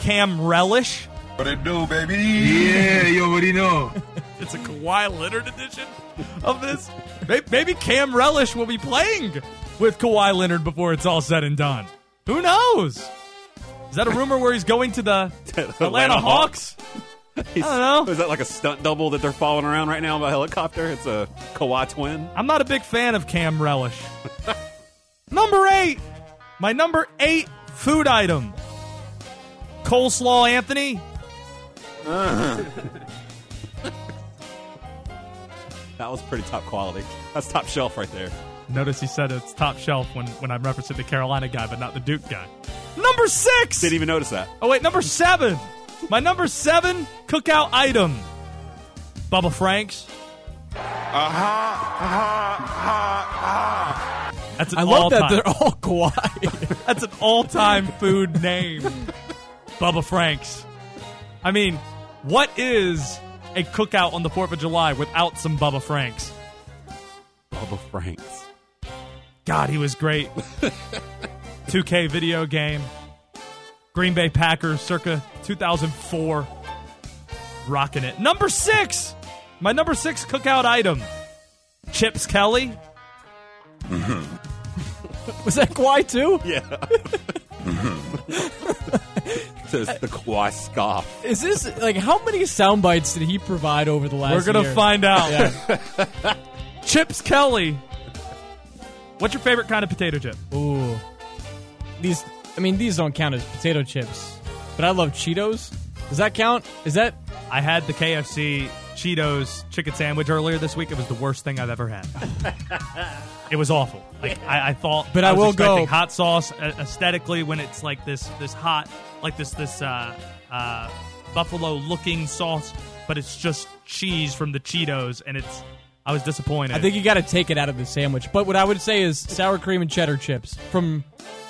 Cam relish. What it do, baby? Yeah, you already know. (laughs) It's a Kawhi Leonard edition of this. Maybe Cam relish will be playing with Kawhi Leonard before it's all said and done. Who knows? Is that a rumor where he's going to the (laughs) Atlanta, Atlanta Hawks? (laughs) I don't know. Is that like a stunt double that they're following around right now by helicopter? It's a Kawhi twin. I'm not a big fan of Cam relish. (laughs) number eight. My number eight food item. Coleslaw Anthony. That was pretty top quality. That's top shelf right there. Notice he said it's top shelf when, when I'm referencing the Carolina guy, but not the Duke guy. Number six. Didn't even notice that. Oh wait, number seven. My number seven cookout item. Bubba Franks. Aha. Aha. Ha. Ah. That's an I love that all-time- they're all Kawhi. (laughs) That's an all-time food name. Bubba Franks. I mean, what is a cookout on the Fourth of July without some Bubba Franks? Bubba Franks. God, he was great. (laughs) 2K video game. Green Bay Packers circa 2004. Rocking it. Number six. My number six cookout item. Chips Kelly. Mm-hmm. Was that Kawhi too? Yeah. Mm-hmm. (laughs) Says the Kawhi scoff. Is this like how many sound bites did he provide over the last? We're gonna year? find out. Yeah. (laughs) Chips Kelly. What's your favorite kind of potato chip? Ooh, these. I mean, these don't count as potato chips, but I love Cheetos. Does that count? Is that? I had the KFC Cheetos chicken sandwich earlier this week. It was the worst thing I've ever had. it was awful. Like I, I thought, But I was will go- hot sauce uh, aesthetically when it's like this this hot like this this uh, uh, buffalo looking sauce, but it's just cheese from the Cheetos, and it's. I was disappointed. I think you got to take it out of the sandwich. But what I would say is sour cream and cheddar chips from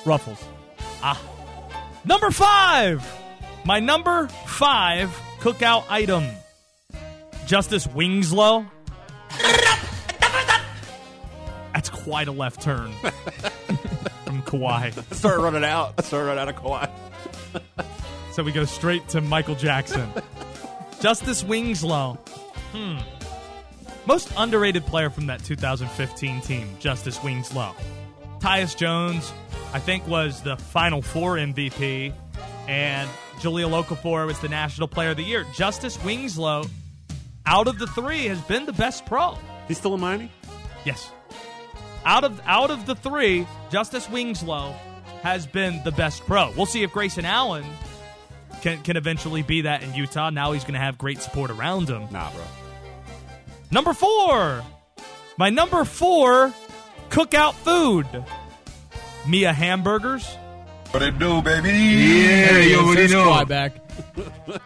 Ruffles. Ah. Number five. My number five cookout item. Justice Wingslow. That's quite a left turn (laughs) from Kawhi. Started running out. Started running out of Kawhi. (laughs) So we go straight to Michael Jackson. Justice Wingslow. Hmm. Most underrated player from that 2015 team, Justice Wingslow. Tyus Jones, I think, was the Final Four MVP, and Jahlil Okafor was the National Player of the Year. Justice Wingslow, out of the three, has been the best pro. He's still in Miami? Yes. Out of out of the three, Justice Wingslow has been the best pro. We'll see if Grayson Allen can can eventually be that in Utah. Now he's going to have great support around him. Nah, bro. Number four. My number four cookout food. Mia hamburgers. What it do, baby? Yeah, you already know. Kawhi back. (laughs)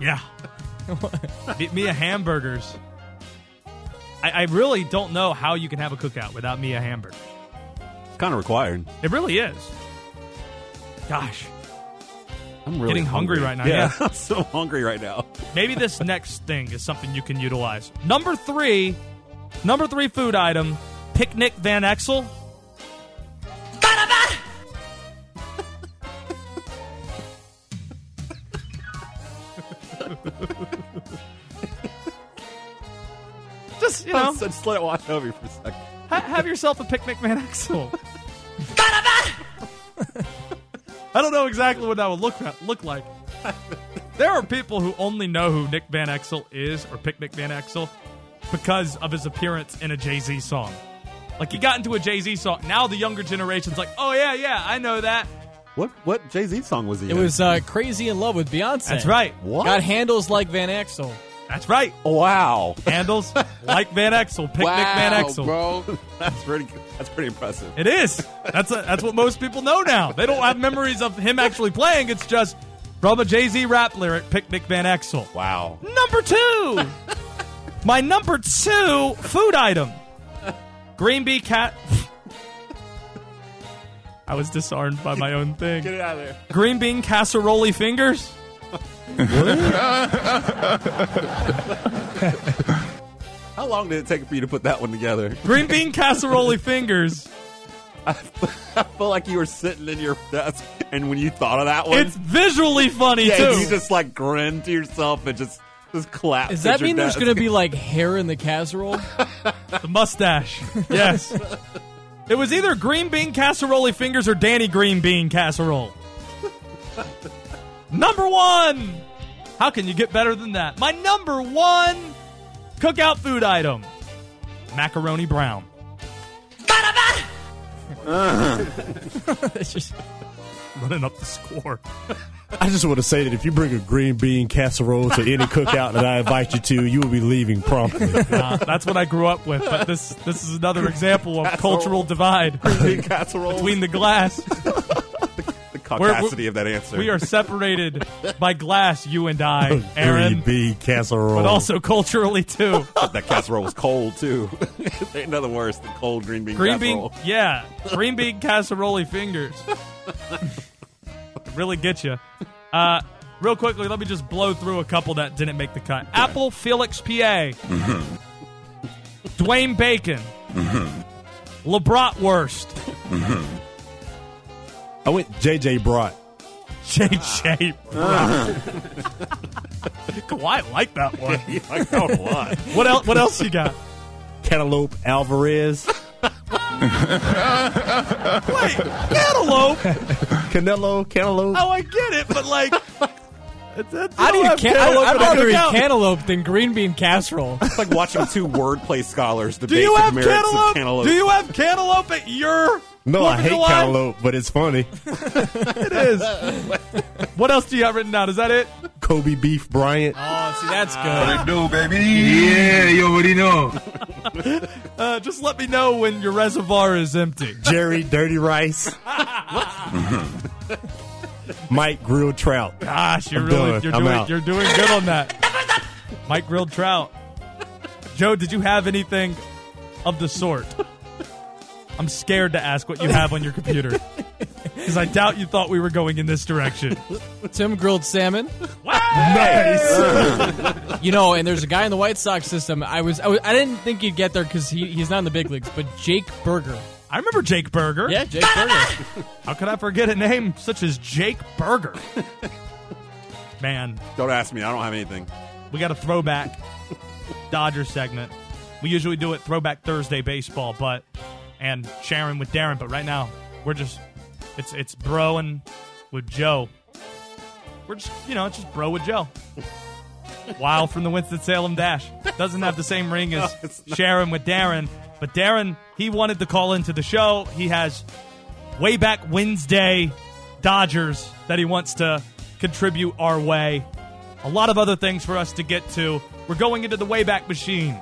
Yeah. Mi- Mia hamburgers. I, I really don't know how you can have a cookout without Mia hamburgers. It's kind of required. It really is. Gosh, I'm really Getting hungry right now, Yeah, yeah. (laughs) I'm so hungry right now. maybe this next thing is something you can utilize. Number three, number three food item, picnic Van Exel. (laughs) Just you know, just let it wash over you for a second. ha- have yourself a picnic (laughs) Van Exel. (laughs) I don't know exactly what that would look look like. There are people who only know who Nick Van Exel is or Picnic Van Exel because of his appearance in a Jay Z song. Like he got into a Jay Z song. Now the younger generation's like, oh yeah, yeah, I know that. What what Jay Z song was he? It in? was uh, Crazy in Love with Beyonce. That's right. what? Got handles like Van Exel. That's right. wow, Handles (laughs) like Van Exel, Picnic wow, Van Exel, bro. (laughs) that's pretty. That's pretty impressive. It is. That's a, that's what most people know now. They don't have memories of him actually playing. It's just from a Jay Z rap lyric, Picnic Van Exel. Wow. Number two. (laughs) My number two food item. Green bean cat. I was disarmed by my own thing. Get it out of there. Green bean casserole fingers. (laughs) How long did it take for you to put that one together? Green bean casserole fingers. (laughs) I feel like you were sitting in your desk, and when you thought of that one, It's visually funny yeah, too. you just like grinned to yourself and just just clapped. Does at that your mean there's going to be (laughs) like hair in the casserole? the mustache. Yes. It was either green bean casserole fingers or Danny Green Bean casserole. (laughs) number one. How can you get better than that? My number one cookout food item macaroni brown. (laughs) Uh-huh. It's just- Running up the score. (laughs) I just want to say that if you bring a green bean casserole to any cookout that I invite you to, you will be leaving promptly. (laughs) Uh, that's what I grew up with, but this this is another example of Casserole. cultural divide big (laughs) casserole? between the glass. the (laughs) caucasity of that answer. We are separated by glass, you and I, Aaron. green bean casserole. but also culturally too. that casserole was cold too. Ain't nothing worse than cold green bean Green bean, yeah, green bean casserole fingers. Really get you. (laughs) Uh, real quickly, let me just blow through a couple that didn't make the cut. Apple Felix PA, Mm-hmm. Dwayne Bacon, LeBratwurst, I went JJ Brought. JJ. Kawhi like that one. (laughs) I know a lot. What else? What else you got? Cantaloupe Alvarez. Wait, cantaloupe. Canelo, Cantaloupe. Oh, I get it, but like, it's, it's, I'd, eat don't can- cantaloupe I'd rather eat cantaloupe than green bean casserole. (laughs) It's like watching two wordplay scholars Do debate you the have merits cantaloupe? of cantaloupe. Do you have cantaloupe at your? No, I Fourth of hate July? cantaloupe, but it's funny. (laughs) It is. what else do you have written down? Is that it? Kobe Beef Bryant. Oh, see, that's What good. it do, baby? Yeah, you already know. (laughs) Uh, just let me know when your reservoir is empty. Jerry Dirty Rice. (laughs) Mike Grilled Trout. Gosh, you're I'm really done. you're I'm doing out. you're doing good on that. Mike grilled trout. Joe, did you have anything of the sort? I'm scared to ask what you have on your computer (laughs) because I doubt you thought we were going in this direction. Tim grilled salmon. Nice. (laughs) You know, and there's a guy in the White Sox system. I was I, was, I didn't think he'd get there because he, he's not in the big leagues, but Jake Burger. I remember Jake Burger. Yeah, Jake Burger. (laughs) How could I forget a name such as Jake Burger? Man, Don't ask me. I don't have anything. we got a throwback Dodger segment. We usually do it throwback Thursday baseball, but and sharing with Darren, but right now we're just it's it's bro and with Joe. We're just you know, it's just bro with Joe. Wild from the Winston Salem Dash. Doesn't have the same ring as (laughs) Sharon with Darren, but Darren, he wanted to call into the show. He has way back Wednesday Dodgers that he wants to contribute our way. A lot of other things for us to get to. We're going into the Wayback Machine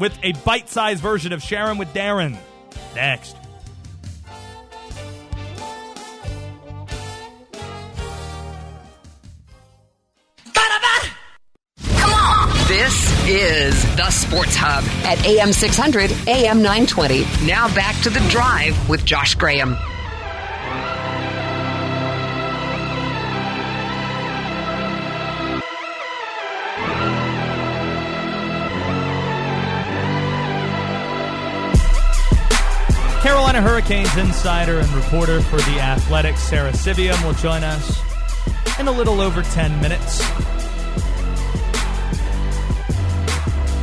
with a bite sized version of Sharon with Darren. Next. This is the Sports Hub at AM 600, AM 920. Now back to the drive with Josh Graham. Carolina Hurricanes insider and reporter for The Athletic, Sara Civian, will join us in a little over 10 minutes.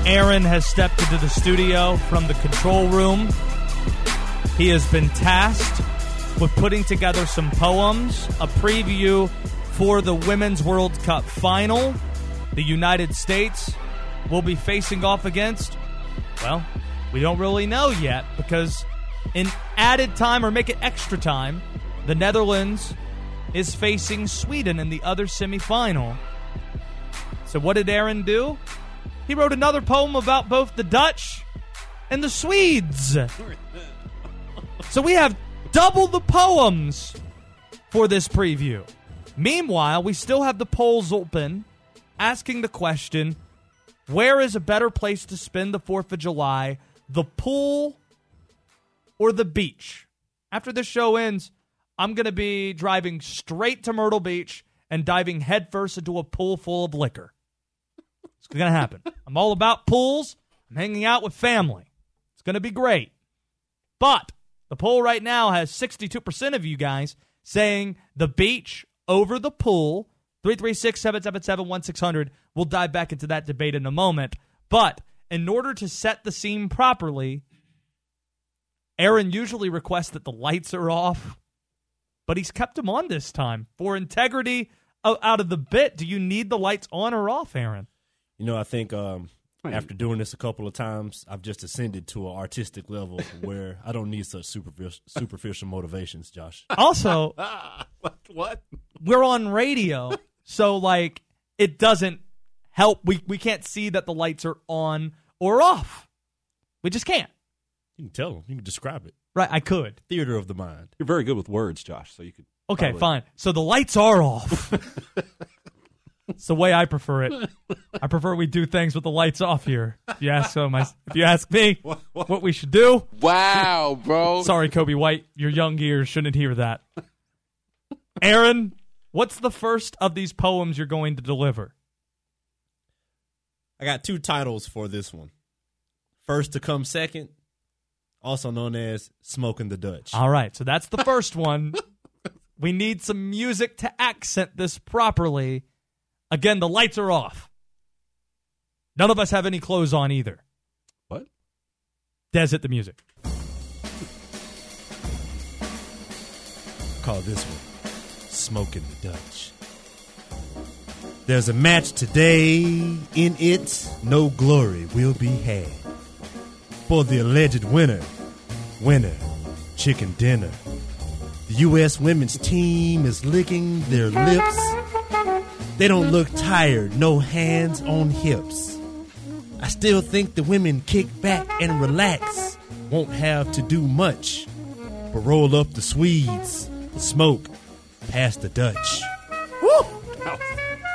Aaron has stepped into the studio from the control room. He has been tasked with putting together some poems, a preview for the Women's World Cup final. The United States will be facing off against, well, we don't really know yet because in added time or make it extra time, the Netherlands is facing Sweden in the other semifinal. So, what did Aaron do? He wrote another poem about both the Dutch and the Swedes. So, we have double the poems for this preview. Meanwhile, we still have the polls open asking the question where is a better place to spend the 4th of July? The pool or the beach. After this show ends, I'm going to be driving straight to Myrtle Beach and diving headfirst into a pool full of liquor. It's going to happen. (laughs) I'm all about pools. I'm hanging out with family. It's going to be great. But the poll right now has 62% of you guys saying the beach over the pool. 336 777 1600. We'll dive back into that debate in a moment. But in order to set the scene properly, Aaron usually requests that the lights are off, but he's kept them on this time for integrity out of the bit. Do you need the lights on or off, Aaron? You know, I think um, after doing this a couple of times, I've just ascended to an artistic level (laughs) where I don't need such superficial, superficial motivations, Josh. (laughs) Also, (laughs) what? What? we're on radio, so like it doesn't help. We we can't see that the lights are on or off. We just can't. You can tell them. You can describe it. Right? I could. Theater of the mind. You're very good with words, Josh. So you could. Okay, probably- fine. So the lights are off. (laughs) it's the way I prefer it. I prefer we do things with the lights off here. If you ask um, so my, if you ask me what we should do. Wow, bro. Sorry, Kobe White, your young ears shouldn't hear that. Aaron, what's the first of these poems you're going to deliver? I got two titles for this one. First to come second, also known as Smoking the Dutch. All right, so that's the first one. (laughs) we need some music to accent this properly. Again, the lights are off. None of us have any clothes on either. What? Des hit the music. Call this one Smoking the Dutch. There's a match today. In it, no glory will be had. For the alleged winner, winner, chicken dinner. The U.S. women's team is licking their lips. They don't look tired, no hands on hips. I still think the women kick back and relax. Won't have to do much, but roll up the Swedes, smoke past the Dutch. Woo!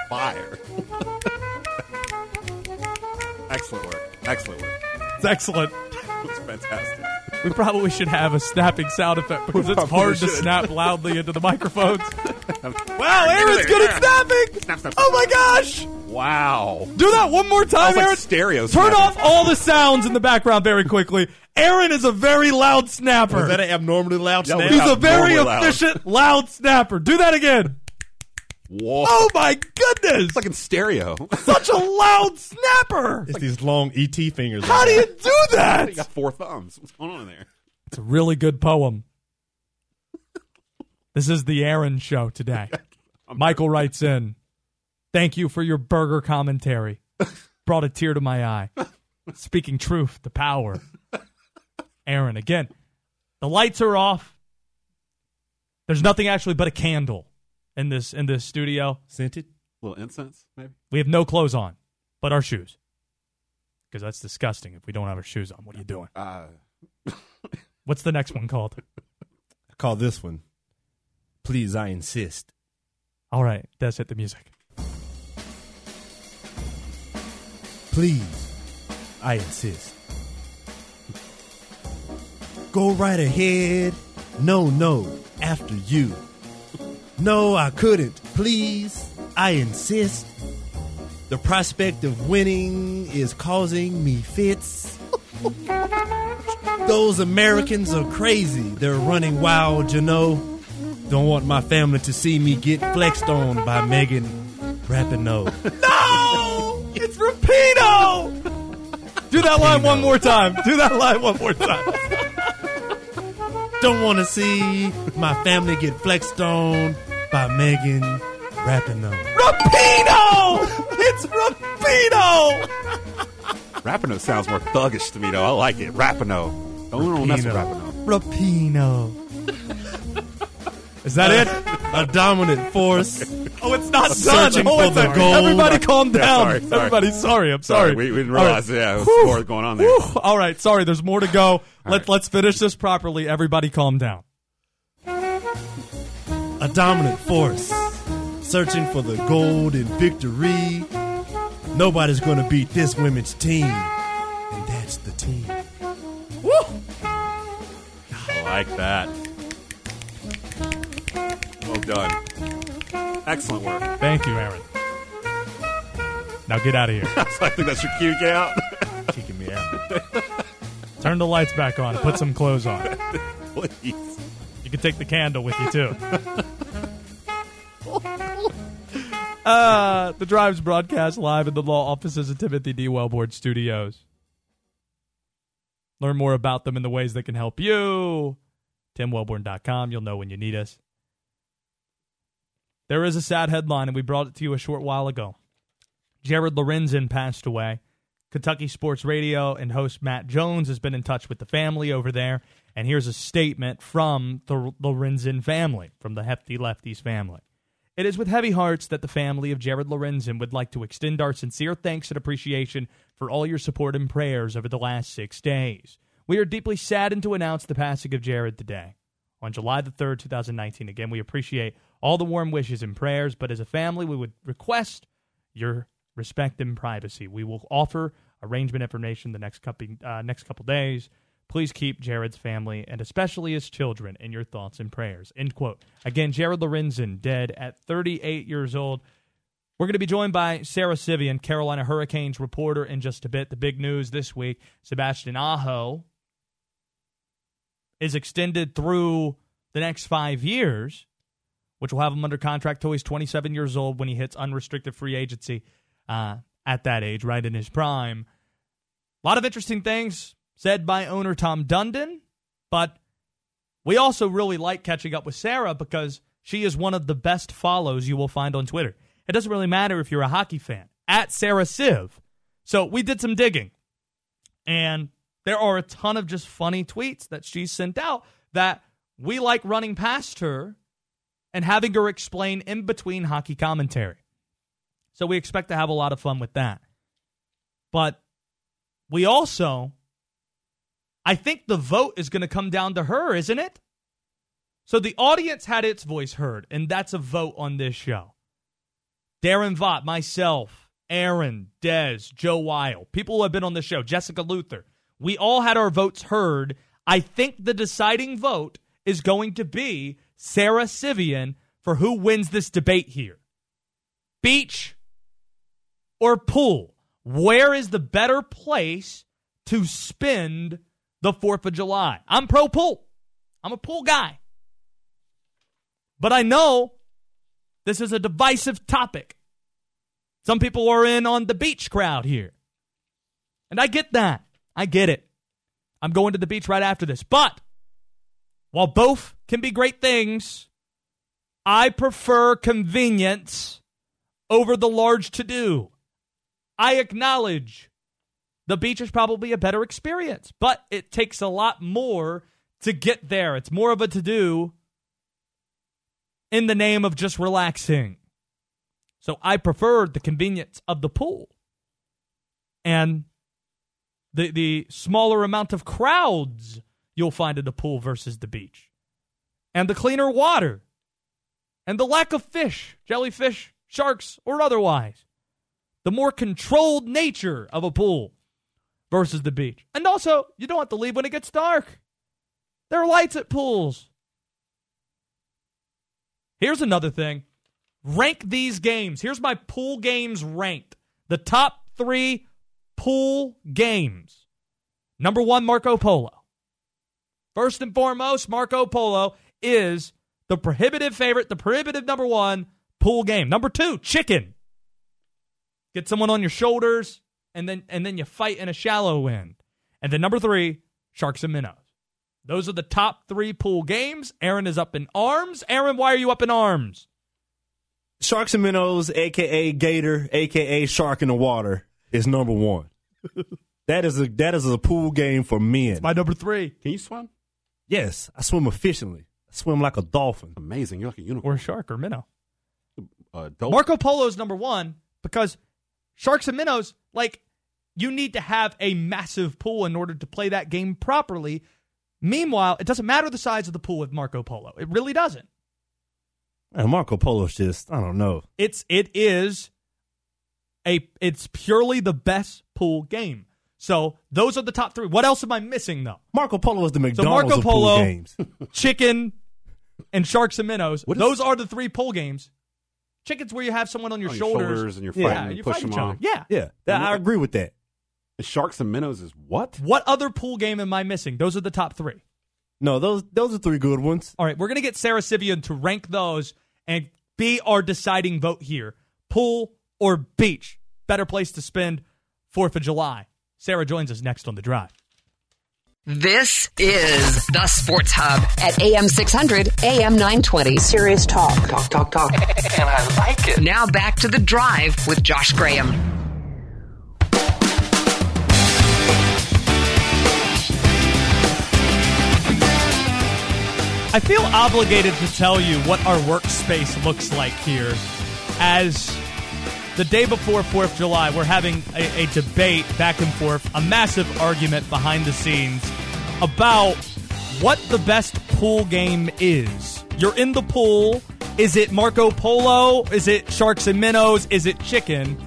fire. (laughs) Excellent work. Excellent work. It's excellent. (laughs) It's fantastic. We probably should have a snapping sound effect because it's probably hard to should. snap loudly into the microphones. (laughs) wow, Aaron's good at snapping! Oh my gosh! Wow. Do that one more time, Sounds like Aaron. stereo Turn snapping. off all the sounds in the background very quickly. Aaron is a very loud snapper. Is that an abnormally loud Yeah, snap? He's a very Abnormally loud. efficient, loud snapper. Do that again. Whoa. Oh my goodness! It's like in stereo. (laughs) Such a loud snapper. It's like these long ET fingers. How do you do (laughs) that? you got four thumbs. What's going on in there? It's a really good poem. This is the Aaron show today. (laughs) Michael writes in, Thank you for your burger commentary. Brought a tear to my eye. Speaking truth to power. Aaron, again, the lights are off. There's nothing actually but a candle in this in this studio. Scented. A little incense, maybe. We have no clothes on, but our shoes. Because that's disgusting if we don't have our shoes on. What are you doing? Uh, (laughs) What's the next one called? I call this one. Please, I insist. All right, that's it. the music. Please, I insist. Go right ahead. No, no, after you. No, I couldn't. Please, I insist. The prospect of winning is causing me fits. (laughs) Those Americans are crazy. They're running wild, you know. Don't want my family to see me get flexed on by Megan Rapinoe. (laughs) No! (laughs) It's Rapino! Do that line one more time. Do that line one more time. Don't want to see my family get flexed on by Megan Rapinoe. Rapino! It's Rapino! Rapino sounds more thuggish to me, though. I like it. Rapino. Don't, don't mess with Rapino. Rapino. Is that it? A dominant force. Oh, it's not done. Oh, it's a- gold. Everybody calm Yeah, down. sorry, sorry. Everybody, sorry. I'm Sorry, sorry. we, we didn't All right. realize. Yeah, there was Whew. more going on there. Whew. All right, sorry. There's more to go. Let, right. Let's finish this properly. Everybody calm down. A dominant force. Searching for the gold and victory. Nobody's going to beat this women's team. And that's the team. Woo! I like that. Well done. Excellent work. Thank you, Aaron. Now get out of here. (laughs) I think that's your cue, get out. Kicking me out. Turn the lights back on. Put some clothes on. Please. You can take the candle with you too. (laughs) uh, the drive's broadcast live in the law offices of Timothy D. Wellborn Studios. Learn more about them and the ways they can help you. TimWellborn.com. You'll know when you need us. There is a sad headline, and we brought it to you a short while ago. Jared Lorenzen passed away. Kentucky Sports Radio and host Matt Jones has been in touch with the family over there. And here's a statement from the Lorenzen family, from the Hefty Lefties family. It is with heavy hearts that the family of Jared Lorenzen would like to extend our sincere thanks and appreciation for all your support and prayers over the last six days. We are deeply saddened to announce the passing of Jared today. On July the 3rd, 2019. Again, we appreciate all the warm wishes and prayers, but as a family, we would request your respect and privacy. We will offer arrangement information the next couple uh, next couple days. Please keep Jared's family and especially his children in your thoughts and prayers. End quote. Again, Jared Lorenzen, dead at 38 years old. We're going to be joined by Sara Civian, Carolina Hurricanes reporter, in just a bit. The big news this week: Sebastian Aho is extended through the next five years, which will have him under contract till he's 27 years old when he hits unrestricted free agency uh, at that age, right in his prime. A lot of interesting things said by owner Tom Dundon, but we also really like catching up with Sara because she is one of the best follows you will find on Twitter. It doesn't really matter if you're a hockey fan, at Sarah Siv. So we did some digging, and there are a ton of just funny tweets that she sent out that we like running past her and having her explain in between hockey commentary. So we expect to have a lot of fun with that. But we also, I think the vote is going to come down to her, isn't it? So the audience had its voice heard, and that's a vote on this show. Darren Vaught, myself, Aaron, Dez, Joe Weil, people who have been on the show, Jessica Luther, we all had our votes heard. I think the deciding vote is going to be Sara Civian for who wins this debate here. Beach or pool? Where is the better place to spend the 4th of July? I'm pro pool. I'm a pool guy. But I know this is a divisive topic. Some people are in on the beach crowd here. And I get that. I get it. I'm going to the beach right after this. But while both can be great things, I prefer convenience over the large to do. I acknowledge the beach is probably a better experience, but it takes a lot more to get there. It's more of a to do in the name of just relaxing. So I prefer the convenience of the pool and the the smaller amount of crowds you'll find at the pool versus the beach. And the cleaner water. And the lack of fish, jellyfish, sharks, or otherwise. The more controlled nature of a pool versus the beach. And also, you don't have to leave when it gets dark. There are lights at pools. Here's another thing rank these games. Here's my pool games ranked. The top three pool games. Number one, Marco Polo. First and foremost, Marco Polo is the prohibitive favorite, the prohibitive number one pool game. Number two, chicken. Get someone on your shoulders, and then and then you fight in a shallow end. And then number three, sharks and minnows. Those are the top three pool games. Aaron is up in arms. Aaron, why are you up in arms? Sharks and minnows, aka Gator, aka Shark in the Water, is number one. (laughs) that is a that is a pool game for men. My number three. Can you swim? Yes, I swim efficiently. I swim like a dolphin. Amazing. You're like a unicorn. Or a shark or minnow. Uh, dolphin. Marco Polo is number one because sharks and minnows, like, you need to have a massive pool in order to play that game properly. Meanwhile, it doesn't matter the size of the pool with Marco Polo. It really doesn't. And Marco Polo's just, I don't know. It's it is a it's purely the best pool game. So those are the top three. What else am I missing though? Marco Polo is the So McDonald's Marco of pool Polo, games. (laughs) chicken, and sharks and minnows. What is- those are the three pool games. Chicken's where you have someone on your On your shoulders, shoulders and you're yeah, fighting, and you push fight them each other. Yeah. Yeah, that, I agree with that. And Sharks and minnows is what? What other pool game am I missing? Those are the top three. No, those those are three good ones. All right, we're gonna get Sara Civian to rank those and be our deciding vote here. Pool or beach? Better place to spend Fourth of July. Sara joins us next on the drive. This is the Sports Hub at AM 600, AM 920. Serious talk. Talk, talk, talk. And I like it. Now back to the drive with Josh Graham. I feel obligated to tell you what our workspace looks like here. As the day before 4th of July, we're having a, a debate back and forth, a massive argument behind the scenes about what the best pool game is. You're in the pool. Is it Marco Polo? Is it Sharks and Minnows? Is it Chicken?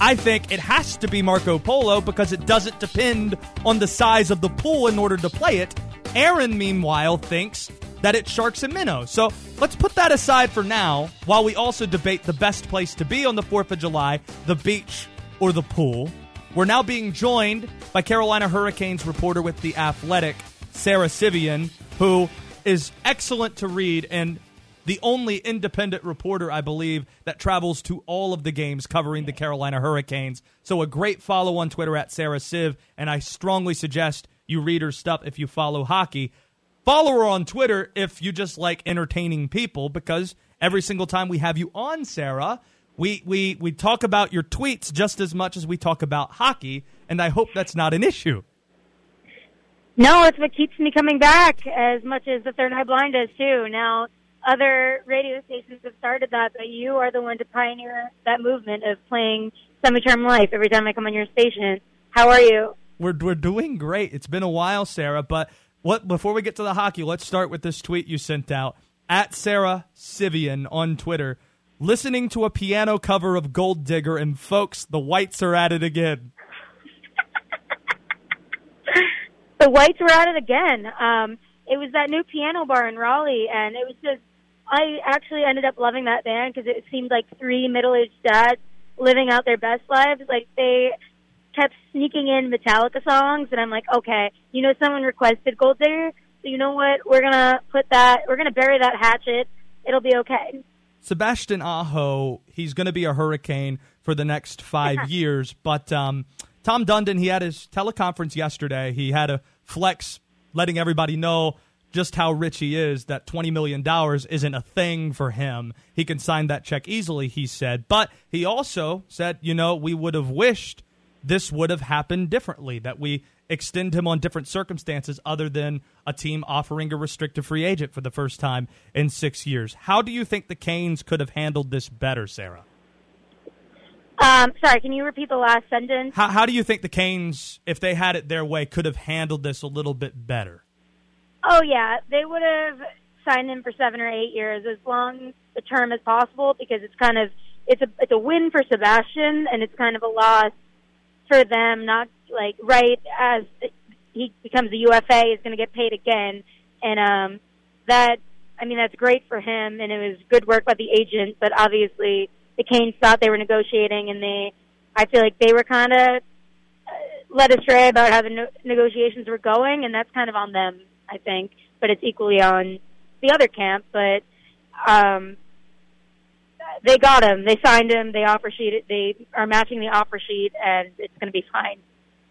I think it has to be Marco Polo because it doesn't depend on the size of the pool in order to play it. Aaron, meanwhile, thinks that it's Sharks and Minnows. So let's put that aside for now while we also debate the best place to be on the 4th of July the beach or the pool. We're now being joined by Carolina Hurricanes reporter with The Athletic, Sara Civian, who is excellent to read and the only independent reporter, I believe, that travels to all of the games covering the Carolina Hurricanes. So a great follow on Twitter at Sarah Siv, and I strongly suggest you read her stuff if you follow hockey. Follow her on Twitter if you just like entertaining people, because every single time we have you on, Sara, we, we, we talk about your tweets just as much as we talk about hockey, and I hope that's not an issue. No, it's what keeps me coming back as much as the Third Eye Blind does too. Now, other radio stations have started that, but you are the one to pioneer that movement of playing Semi-Charmed Life every time I come on your station. How are you? We're we're doing great. It's been a while, Sara, but what before we get to the hockey, let's start with this tweet you sent out at Sara Civian on Twitter. Listening to a piano cover of Gold Digger, and folks, the whites are at it again. The Whites were at it again. Um, it was that new piano bar in Raleigh, and it was just. I actually ended up loving that band because it seemed like three middle-aged dads living out their best lives. Like they kept sneaking in Metallica songs, and I'm like, okay, you know, someone requested Gold Digger, so you know what? We're gonna put that. We're gonna bury that hatchet. It'll be okay. Sebastian Aho, he's going to be a hurricane for the next five (laughs) years. But um, Tom Dundon, he had his teleconference yesterday. He had a flex letting everybody know just how rich he is, that $20 million isn't a thing for him. He can sign that check easily, he said. But he also said, you know, we would have wished this would have happened differently, that we extend him on different circumstances other than a team offering a restricted free agent for the first time in six years. How do you think the Canes could have handled this better, Sara? Um, sorry, can you repeat the last sentence? How, how do you think the Canes, if they had it their way, could have handled this a little bit better? Oh yeah, they would have signed him for seven or eight years, as long the term as possible, because it's kind of it's a it's a win for Sebastian, and it's kind of a loss for them. Not like right as he becomes a UFA, he's going to get paid again, and um, that I mean that's great for him, and it was good work by the agent. But obviously, the Canes thought they were negotiating, and they I feel like they were kind of led astray about how the no- negotiations were going, and that's kind of on them, I think. But it's equally on the other camp. But um, they got him. They signed him. They offer sheet. They are matching the offer sheet, and it's going to be fine.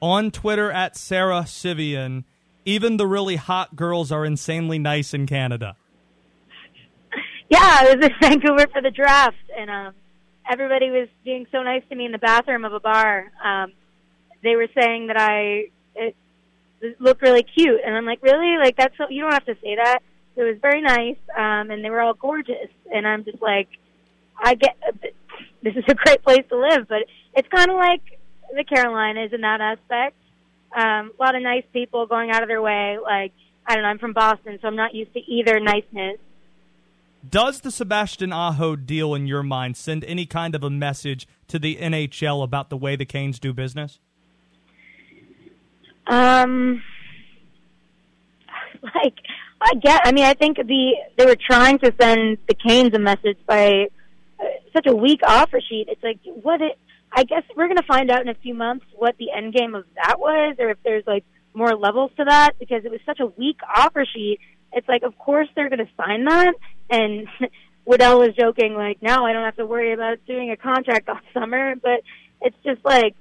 On Twitter at Sara Civian, even the really hot girls are insanely nice in Canada. Yeah, I was in (laughs) Vancouver for the draft, and um, everybody was being so nice to me in the bathroom of a bar. Um, they were saying that I it, it looked really cute, and I'm like, really? Like that's so, you don't have to say that. It was very nice, um, and they were all gorgeous, and I'm just like, I get this is a great place to live, but it's kind of like the Carolinas in that aspect. Um, a lot of nice people going out of their way. Like I don't know, I'm from Boston, so I'm not used to either niceness. Does the Sebastian Aho deal, in your mind, send any kind of a message to the NHL about the way the Canes do business? Um, (laughs) like I get. I mean, I think the they were trying to send the Canes a message by such a weak offer sheet. It's like what it. I guess we're going to find out in a few months what the end game of that was, or if there's like more levels to that, because it was such a weak offer sheet. It's like, of course they're going to sign that, and (laughs) Waddell was joking like, now I don't have to worry about doing a contract all (laughs) summer, but it's just like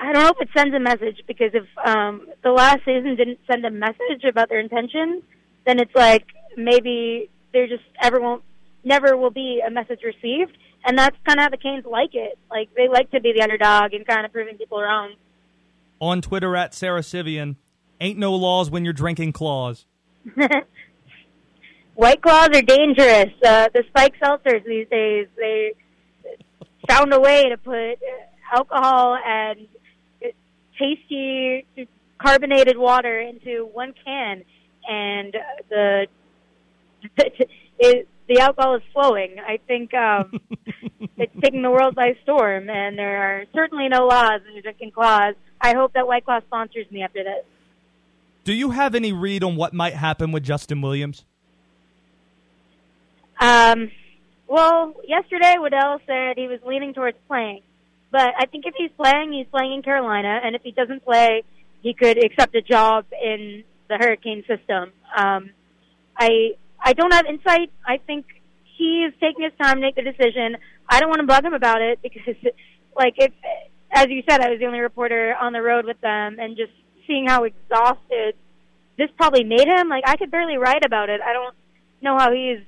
I don't know if it sends a message because if um, the last season didn't send a message about their intentions, then it's like maybe there just ever won't, never will be a message received, and that's kind of how the Canes like it. Like they like to be the underdog and kind of proving people wrong. On Twitter at Sara Civian, ain't no laws when you're drinking claws. (laughs) White claws are dangerous. Uh, the spike seltzers these days, they found a way to put alcohol and tasty carbonated water into one can, and the (laughs) it, the alcohol is flowing. I think um, (laughs) it's taking the world by storm, and there are certainly no laws in drinking claws. I hope that White Claw sponsors me after this. Do you have any read on what might happen with Justin Williams? Um, well, yesterday Waddell said he was leaning towards playing. But I think if he's playing, he's playing in Carolina, and if he doesn't play, he could accept a job in the Hurricane system. Um, I I don't have insight. I think he's taking his time to make the decision. I don't want to bug him about it because, (laughs) like, if as you said, I was the only reporter on the road with them, and just seeing how exhausted this probably made him. Like, I could barely write about it. I don't know how he's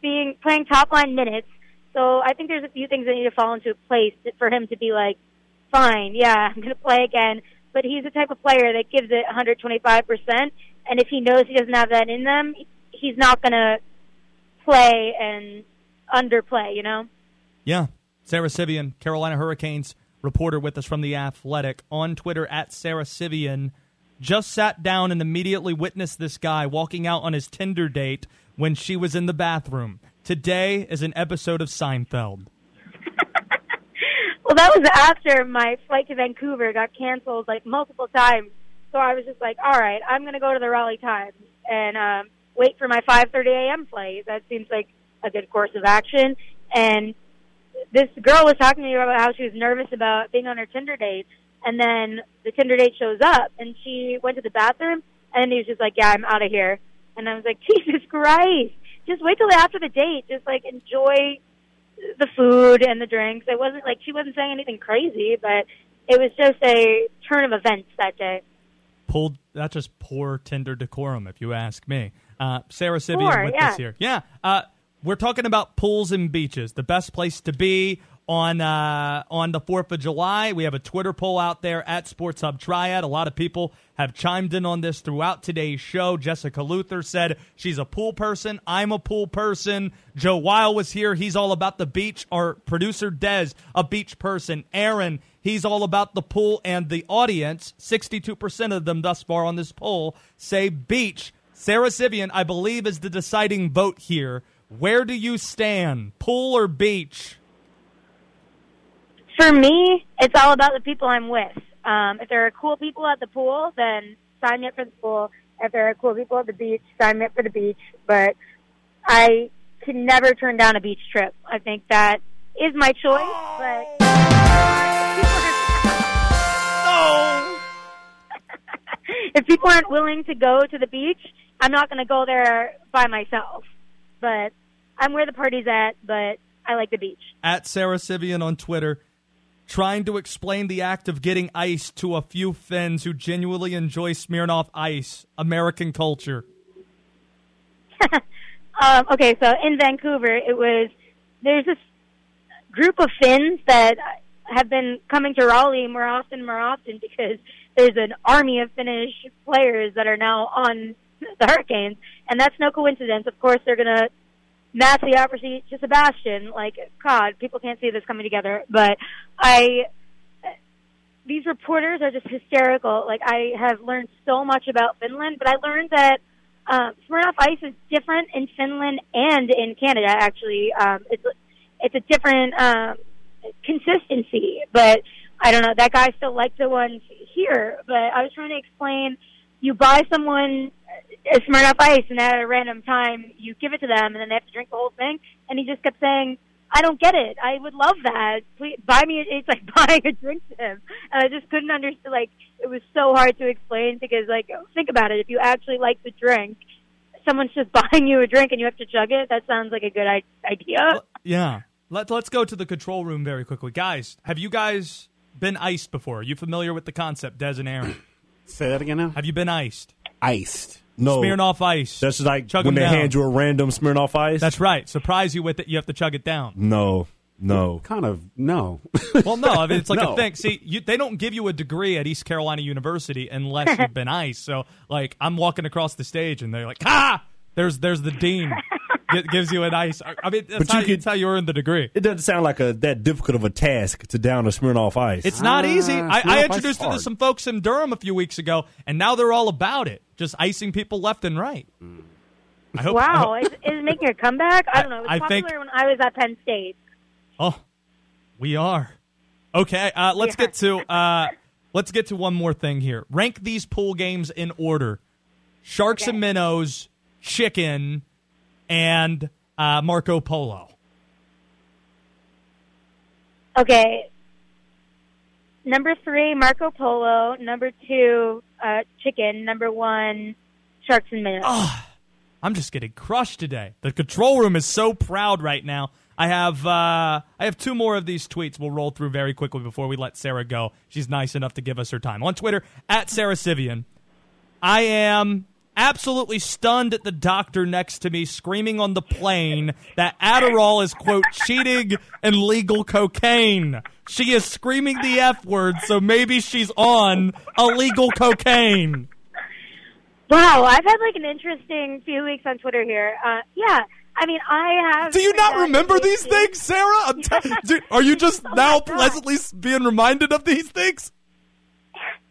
being playing top line minutes so I think there's a few things that need to fall into place for him to be like, fine, yeah, I'm going to play again. But he's the type of player that gives it 125%. And if he knows he doesn't have that in them, he's not going to play and underplay, you know? Yeah. Sara Civian, Carolina Hurricanes reporter with us from The Athletic on Twitter at Sara Civian, just sat down and immediately witnessed this guy walking out on his Tinder date when she was in the bathroom. Today is an episode of Seinfeld. (laughs) well, that was after my flight to Vancouver got canceled like multiple times. So I was just like, all right, I'm going to go to the Raleigh Times and um, wait for my 5:30 a.m. flight. That seems like a good course of action. And this girl was talking to me about how she was nervous about being on her Tinder date, and then the Tinder date shows up, and she went to the bathroom, and he was just like, "Yeah, I'm out of here." And I was like, (laughs) "Jesus Christ!" just wait till after the date. Just like enjoy the food and the drinks. It wasn't like she wasn't saying anything crazy, but it was just a turn of events that day. Pulled that's just poor Tinder decorum, if you ask me. Uh, Sara Civian with yeah. us here. Yeah, uh, we're talking about pools and beaches, the best place to be on uh, on the Fourth of July. We have a Twitter poll out there at Sports Hub Triad. A lot of people have chimed in on this throughout today's show. Jessica Luther said she's a pool person. I'm a pool person. Joe Weil was here. He's all about the beach. Our producer Dez, a beach person. Aaron, he's all about the pool and the audience. Sixty-two percent of them thus far on this poll say beach. Sara Civian, I believe, is the deciding vote here. Where do you stand, pool or beach? For me, it's all about the people I'm with. Um, if there are cool people at the pool, then sign me up for the pool. If there are cool people at the beach, sign me up for the beach. But I can never turn down a beach trip. I think that is my choice. But (laughs) if people aren't willing to go to the beach, I'm not going to go there by myself. But I'm where the party's at. But I like the beach. At Sara Civian on Twitter, trying to explain the act of getting ice to a few Finns who genuinely enjoy Smirnoff Ice, American culture. (laughs) um, okay, so in Vancouver, it was there's this group of Finns that have been coming to Raleigh more often, and more often because there's an army of Finnish players that are now on (laughs) the Hurricanes, and that's no coincidence. Of course, they're gonna match the opposite to Sebastian. Like, God, people can't see this coming together, but I. These reporters are just hysterical. Like, I have learned so much about Finland, but I learned that um, Smirnoff Ice is different in Finland and in Canada. Actually, um, it's it's a different um, consistency. But I don't know. That guy still likes the ones here. But I was trying to explain. You buy someone uh, a Smirnoff Ice, and at a random time you give it to them, and then they have to drink the whole thing. And he just kept saying, "I don't get it. I would love that. Please buy me." A, it's like (laughs) buying a drink to him, and I just couldn't understand. Like it was so hard to explain because, like, think about it. If you actually like the drink, someone's just (laughs) buying you a drink and you have to chug it. That sounds like a good I- idea. Yeah. Let, let's go to the control room very quickly. Guys, have you guys been iced before? Are you familiar with the concept, Des and Aaron? Say that again now. Have you been iced? Iced. No. Smirnoff Ice. That's like Chug when 'em they down. hand you a random Smirnoff Ice. That's right. Surprise you with it, you have to chug it down. no, no. Kind of no. (laughs) Well, no, I mean, it's like No. a thing. See, you, they don't give you a degree at East Carolina University unless you've been iced. So, like, I'm walking across the stage and they're like, "Ah, There's there's the dean." Gi- gives you an ice. I I mean, that's, But how, you could- that's how you earn the degree. It doesn't sound like a that difficult of a task to down a Smirnoff Ice. It's not easy. I, I introduced it to some folks in Durham a few weeks ago, and now they're all about it, just icing people left and right. I hope, I Wow, hope- is, is it making a comeback? I don't know. It was I popular think- when I was at Penn State. Oh, we are. Okay, uh, let's Yeah. get to uh, let's get to one more thing here. Rank these pool games in order: Sharks and Minnows, Chicken, and uh, Marco Polo. Okay. Number three, Marco Polo. Number two, uh, Chicken. Number one, Sharks and Minnows. Oh, I'm just getting crushed today. The control room is so proud right now. I have uh, I have two more of these tweets. We'll roll through very quickly before we let Sara go. She's nice enough to give us her time on Twitter at Sara Civian. I am absolutely stunned at the doctor next to me screaming on the plane that Adderall is quote cheating and legal cocaine. She is screaming the F word, so maybe she's on illegal cocaine. Wow, I've had like an interesting few weeks on Twitter here. Uh, yeah, I mean, I have. Do you not remember these things, Sara? I'm t- (laughs) Dude, are you just Oh now pleasantly being reminded of these things?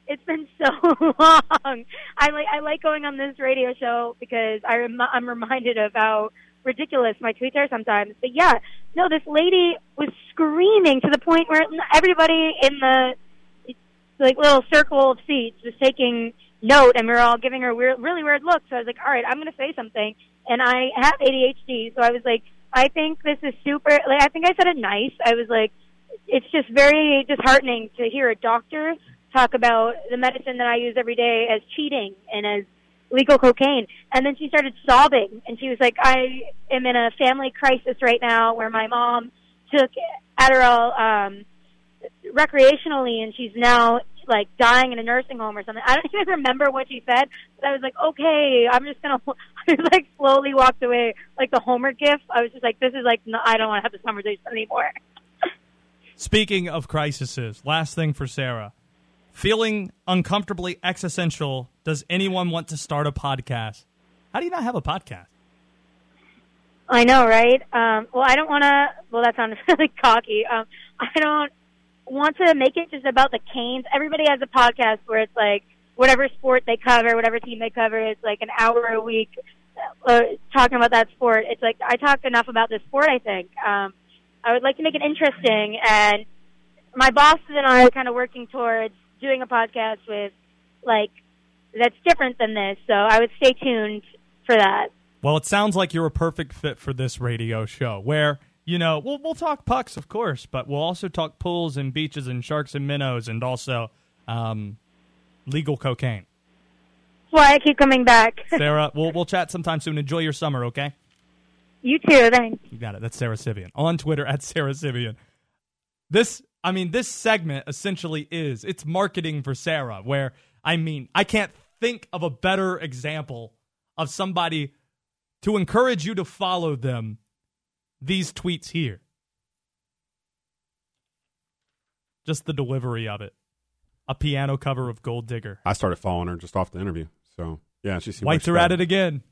It's been (laughs) so long. I like I like going on this radio show because I rem- I'm reminded of how ridiculous my tweets are sometimes. But yeah, no, this lady was screaming to the point where everybody in the like little circle of seats was taking note, and we were all giving her weird, really weird looks. So I was like, all right, I'm going to say something, and I have ADHD, so I was like, I think this is super. Like, I think I said it nice. I was like, it's just very disheartening to hear a doctor talk about the medicine that I use every day as cheating and as legal cocaine. And then she started sobbing and she was like, I am in a family crisis right now where my mom took Adderall, um, recreationally and she's now like dying in a nursing home or something. I don't even remember what she said, but I was like, okay, I'm just gonna, (laughs) I like slowly walked away like the Homer gif. I was just like, this is like, no, I don't want to have this conversation anymore. (laughs) Speaking of crises, last thing for Sara. Feeling uncomfortably existential, does anyone want to start a podcast? How do you not have a podcast? I know, right? Um, well, I don't want to. Well, that sounds (laughs) really cocky. Um, I don't want to make it just about the Canes. Everybody has a podcast where it's like whatever sport they cover, whatever team they cover, it's like an hour a week uh, talking about that sport. It's like I talk enough about this sport. I think um, I would like to make it interesting, and my bosses and I are kind of working towards doing a podcast with like that's different than this. So I would stay tuned for that. Well, it sounds like you're a perfect fit for this radio show where, you know, we'll, we'll talk pucks, of course, but we'll also talk pools and beaches and sharks and minnows and also um, legal cocaine. That's why I keep coming back. (laughs) Sara, we'll, we'll chat sometime soon. Enjoy your summer, okay? you too. Thanks. You got it. That's Sara Civian. On Twitter, at Sara Civian. This, I mean, this segment essentially is, it's marketing for Sara, where, I mean, I can't think of a better example of somebody to encourage you to follow them, these tweets here. Just the delivery of it. A piano cover of Gold Digger. I started following her just off the interview. So yeah, she seemed Whites are at it again.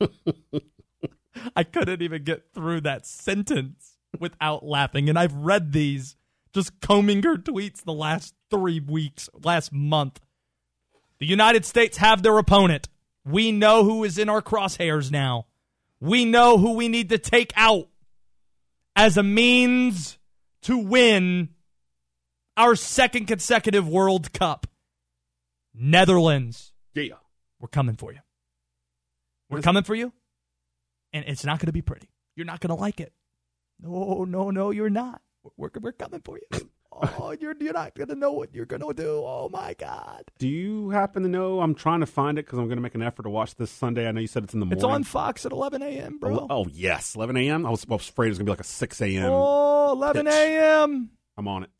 (laughs) I couldn't even get through that sentence without laughing. And I've read these just combing her tweets the last three weeks, last month. The United States have their opponent. We know who is in our crosshairs now. We know who we need to take out as a means to win our second consecutive World Cup. Netherlands. Yeah. We're coming for you. We're coming for you. And it's not going to be pretty. You're not going to like it. No, no, no, you're not. We're, we're coming for you. Oh, you're, you're not going to know what you're going to do. Oh, my God. Do you happen to know? I'm trying to find it because I'm going to make an effort to watch this Sunday. I know you said it's in the morning. It's on Fox at 11 a.m., bro. Oh, oh, yes, 11 a.m. I was, I was afraid it was going to be like a 6 a.m. Oh, 11 a.m. I'm on it.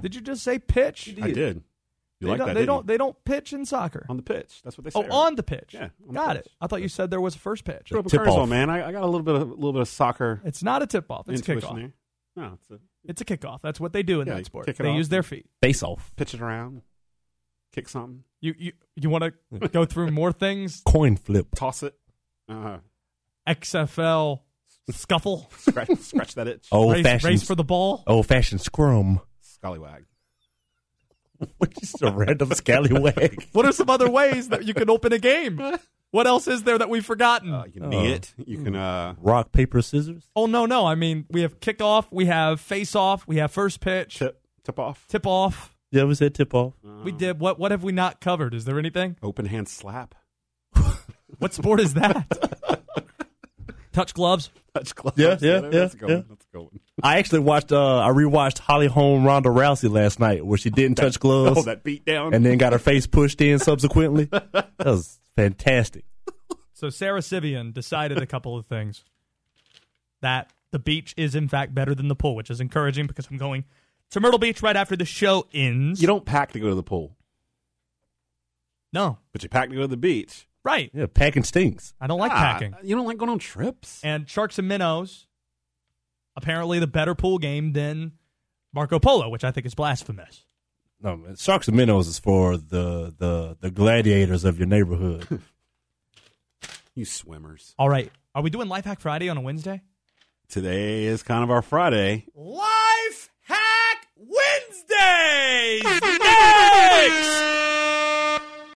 Did you just say pitch? I did. You they like don't, that? They don't. you? They don't pitch in soccer. on the pitch. That's what they oh, say. Oh, right? on the pitch. Yeah, on got pitch. it. I thought you said there was a first pitch. Grew up in Tip off. man. I, I got a little bit of a little bit of soccer It's not a tip off. It's a intuition kickoff. there. No, it's a It's a kickoff. That's what they do in Yeah, that sport. They use their feet. Face off. pitch it around, kick something, You you you want to go through (laughs) more things? Coin flip. toss it, uh, XFL scuffle, scratch scratch that itch, Old race, fashioned. race for the ball. Old fashioned scrum. scallywag. (laughs) Which is a random scallywag. What are some other ways that you can open a game? (laughs) What else is there that we've forgotten? Uh, you can knee it. You can uh, Rock, paper, scissors. oh no, no. I mean, we have kickoff, we have face off, we have first pitch, tip tip off, tip off. Yeah, we said tip off. We did what? What have we not covered? Is there anything? open hand slap, (laughs) What sport is that? (laughs) Touch gloves. Touch gloves. Yeah, yeah, That's a good yeah. That's a good one. I actually watched. Uh, I rewatched Holly Holm Ronda Rousey last night, where she didn't touch gloves Oh, that beat down. and then got her face pushed in subsequently. (laughs) that was fantastic. So Sara Civian decided a couple of things. That the beach is in fact better than the pool, which is encouraging because I'm going to Myrtle Beach right after the show ends. you don't pack to go to the pool, no, but you pack to go to the beach. Right. Yeah, packing stinks. I don't like Ah, packing. You don't like going on trips. And Sharks and Minnows, apparently the better pool game than Marco Polo, which I think is blasphemous. No, man. Sharks and minnows is for the the the gladiators of your neighborhood. (laughs) You swimmers. All right, are we doing Life Hack Friday on a Wednesday? Today is kind of our Friday. Life Hack Wednesdays next. (laughs)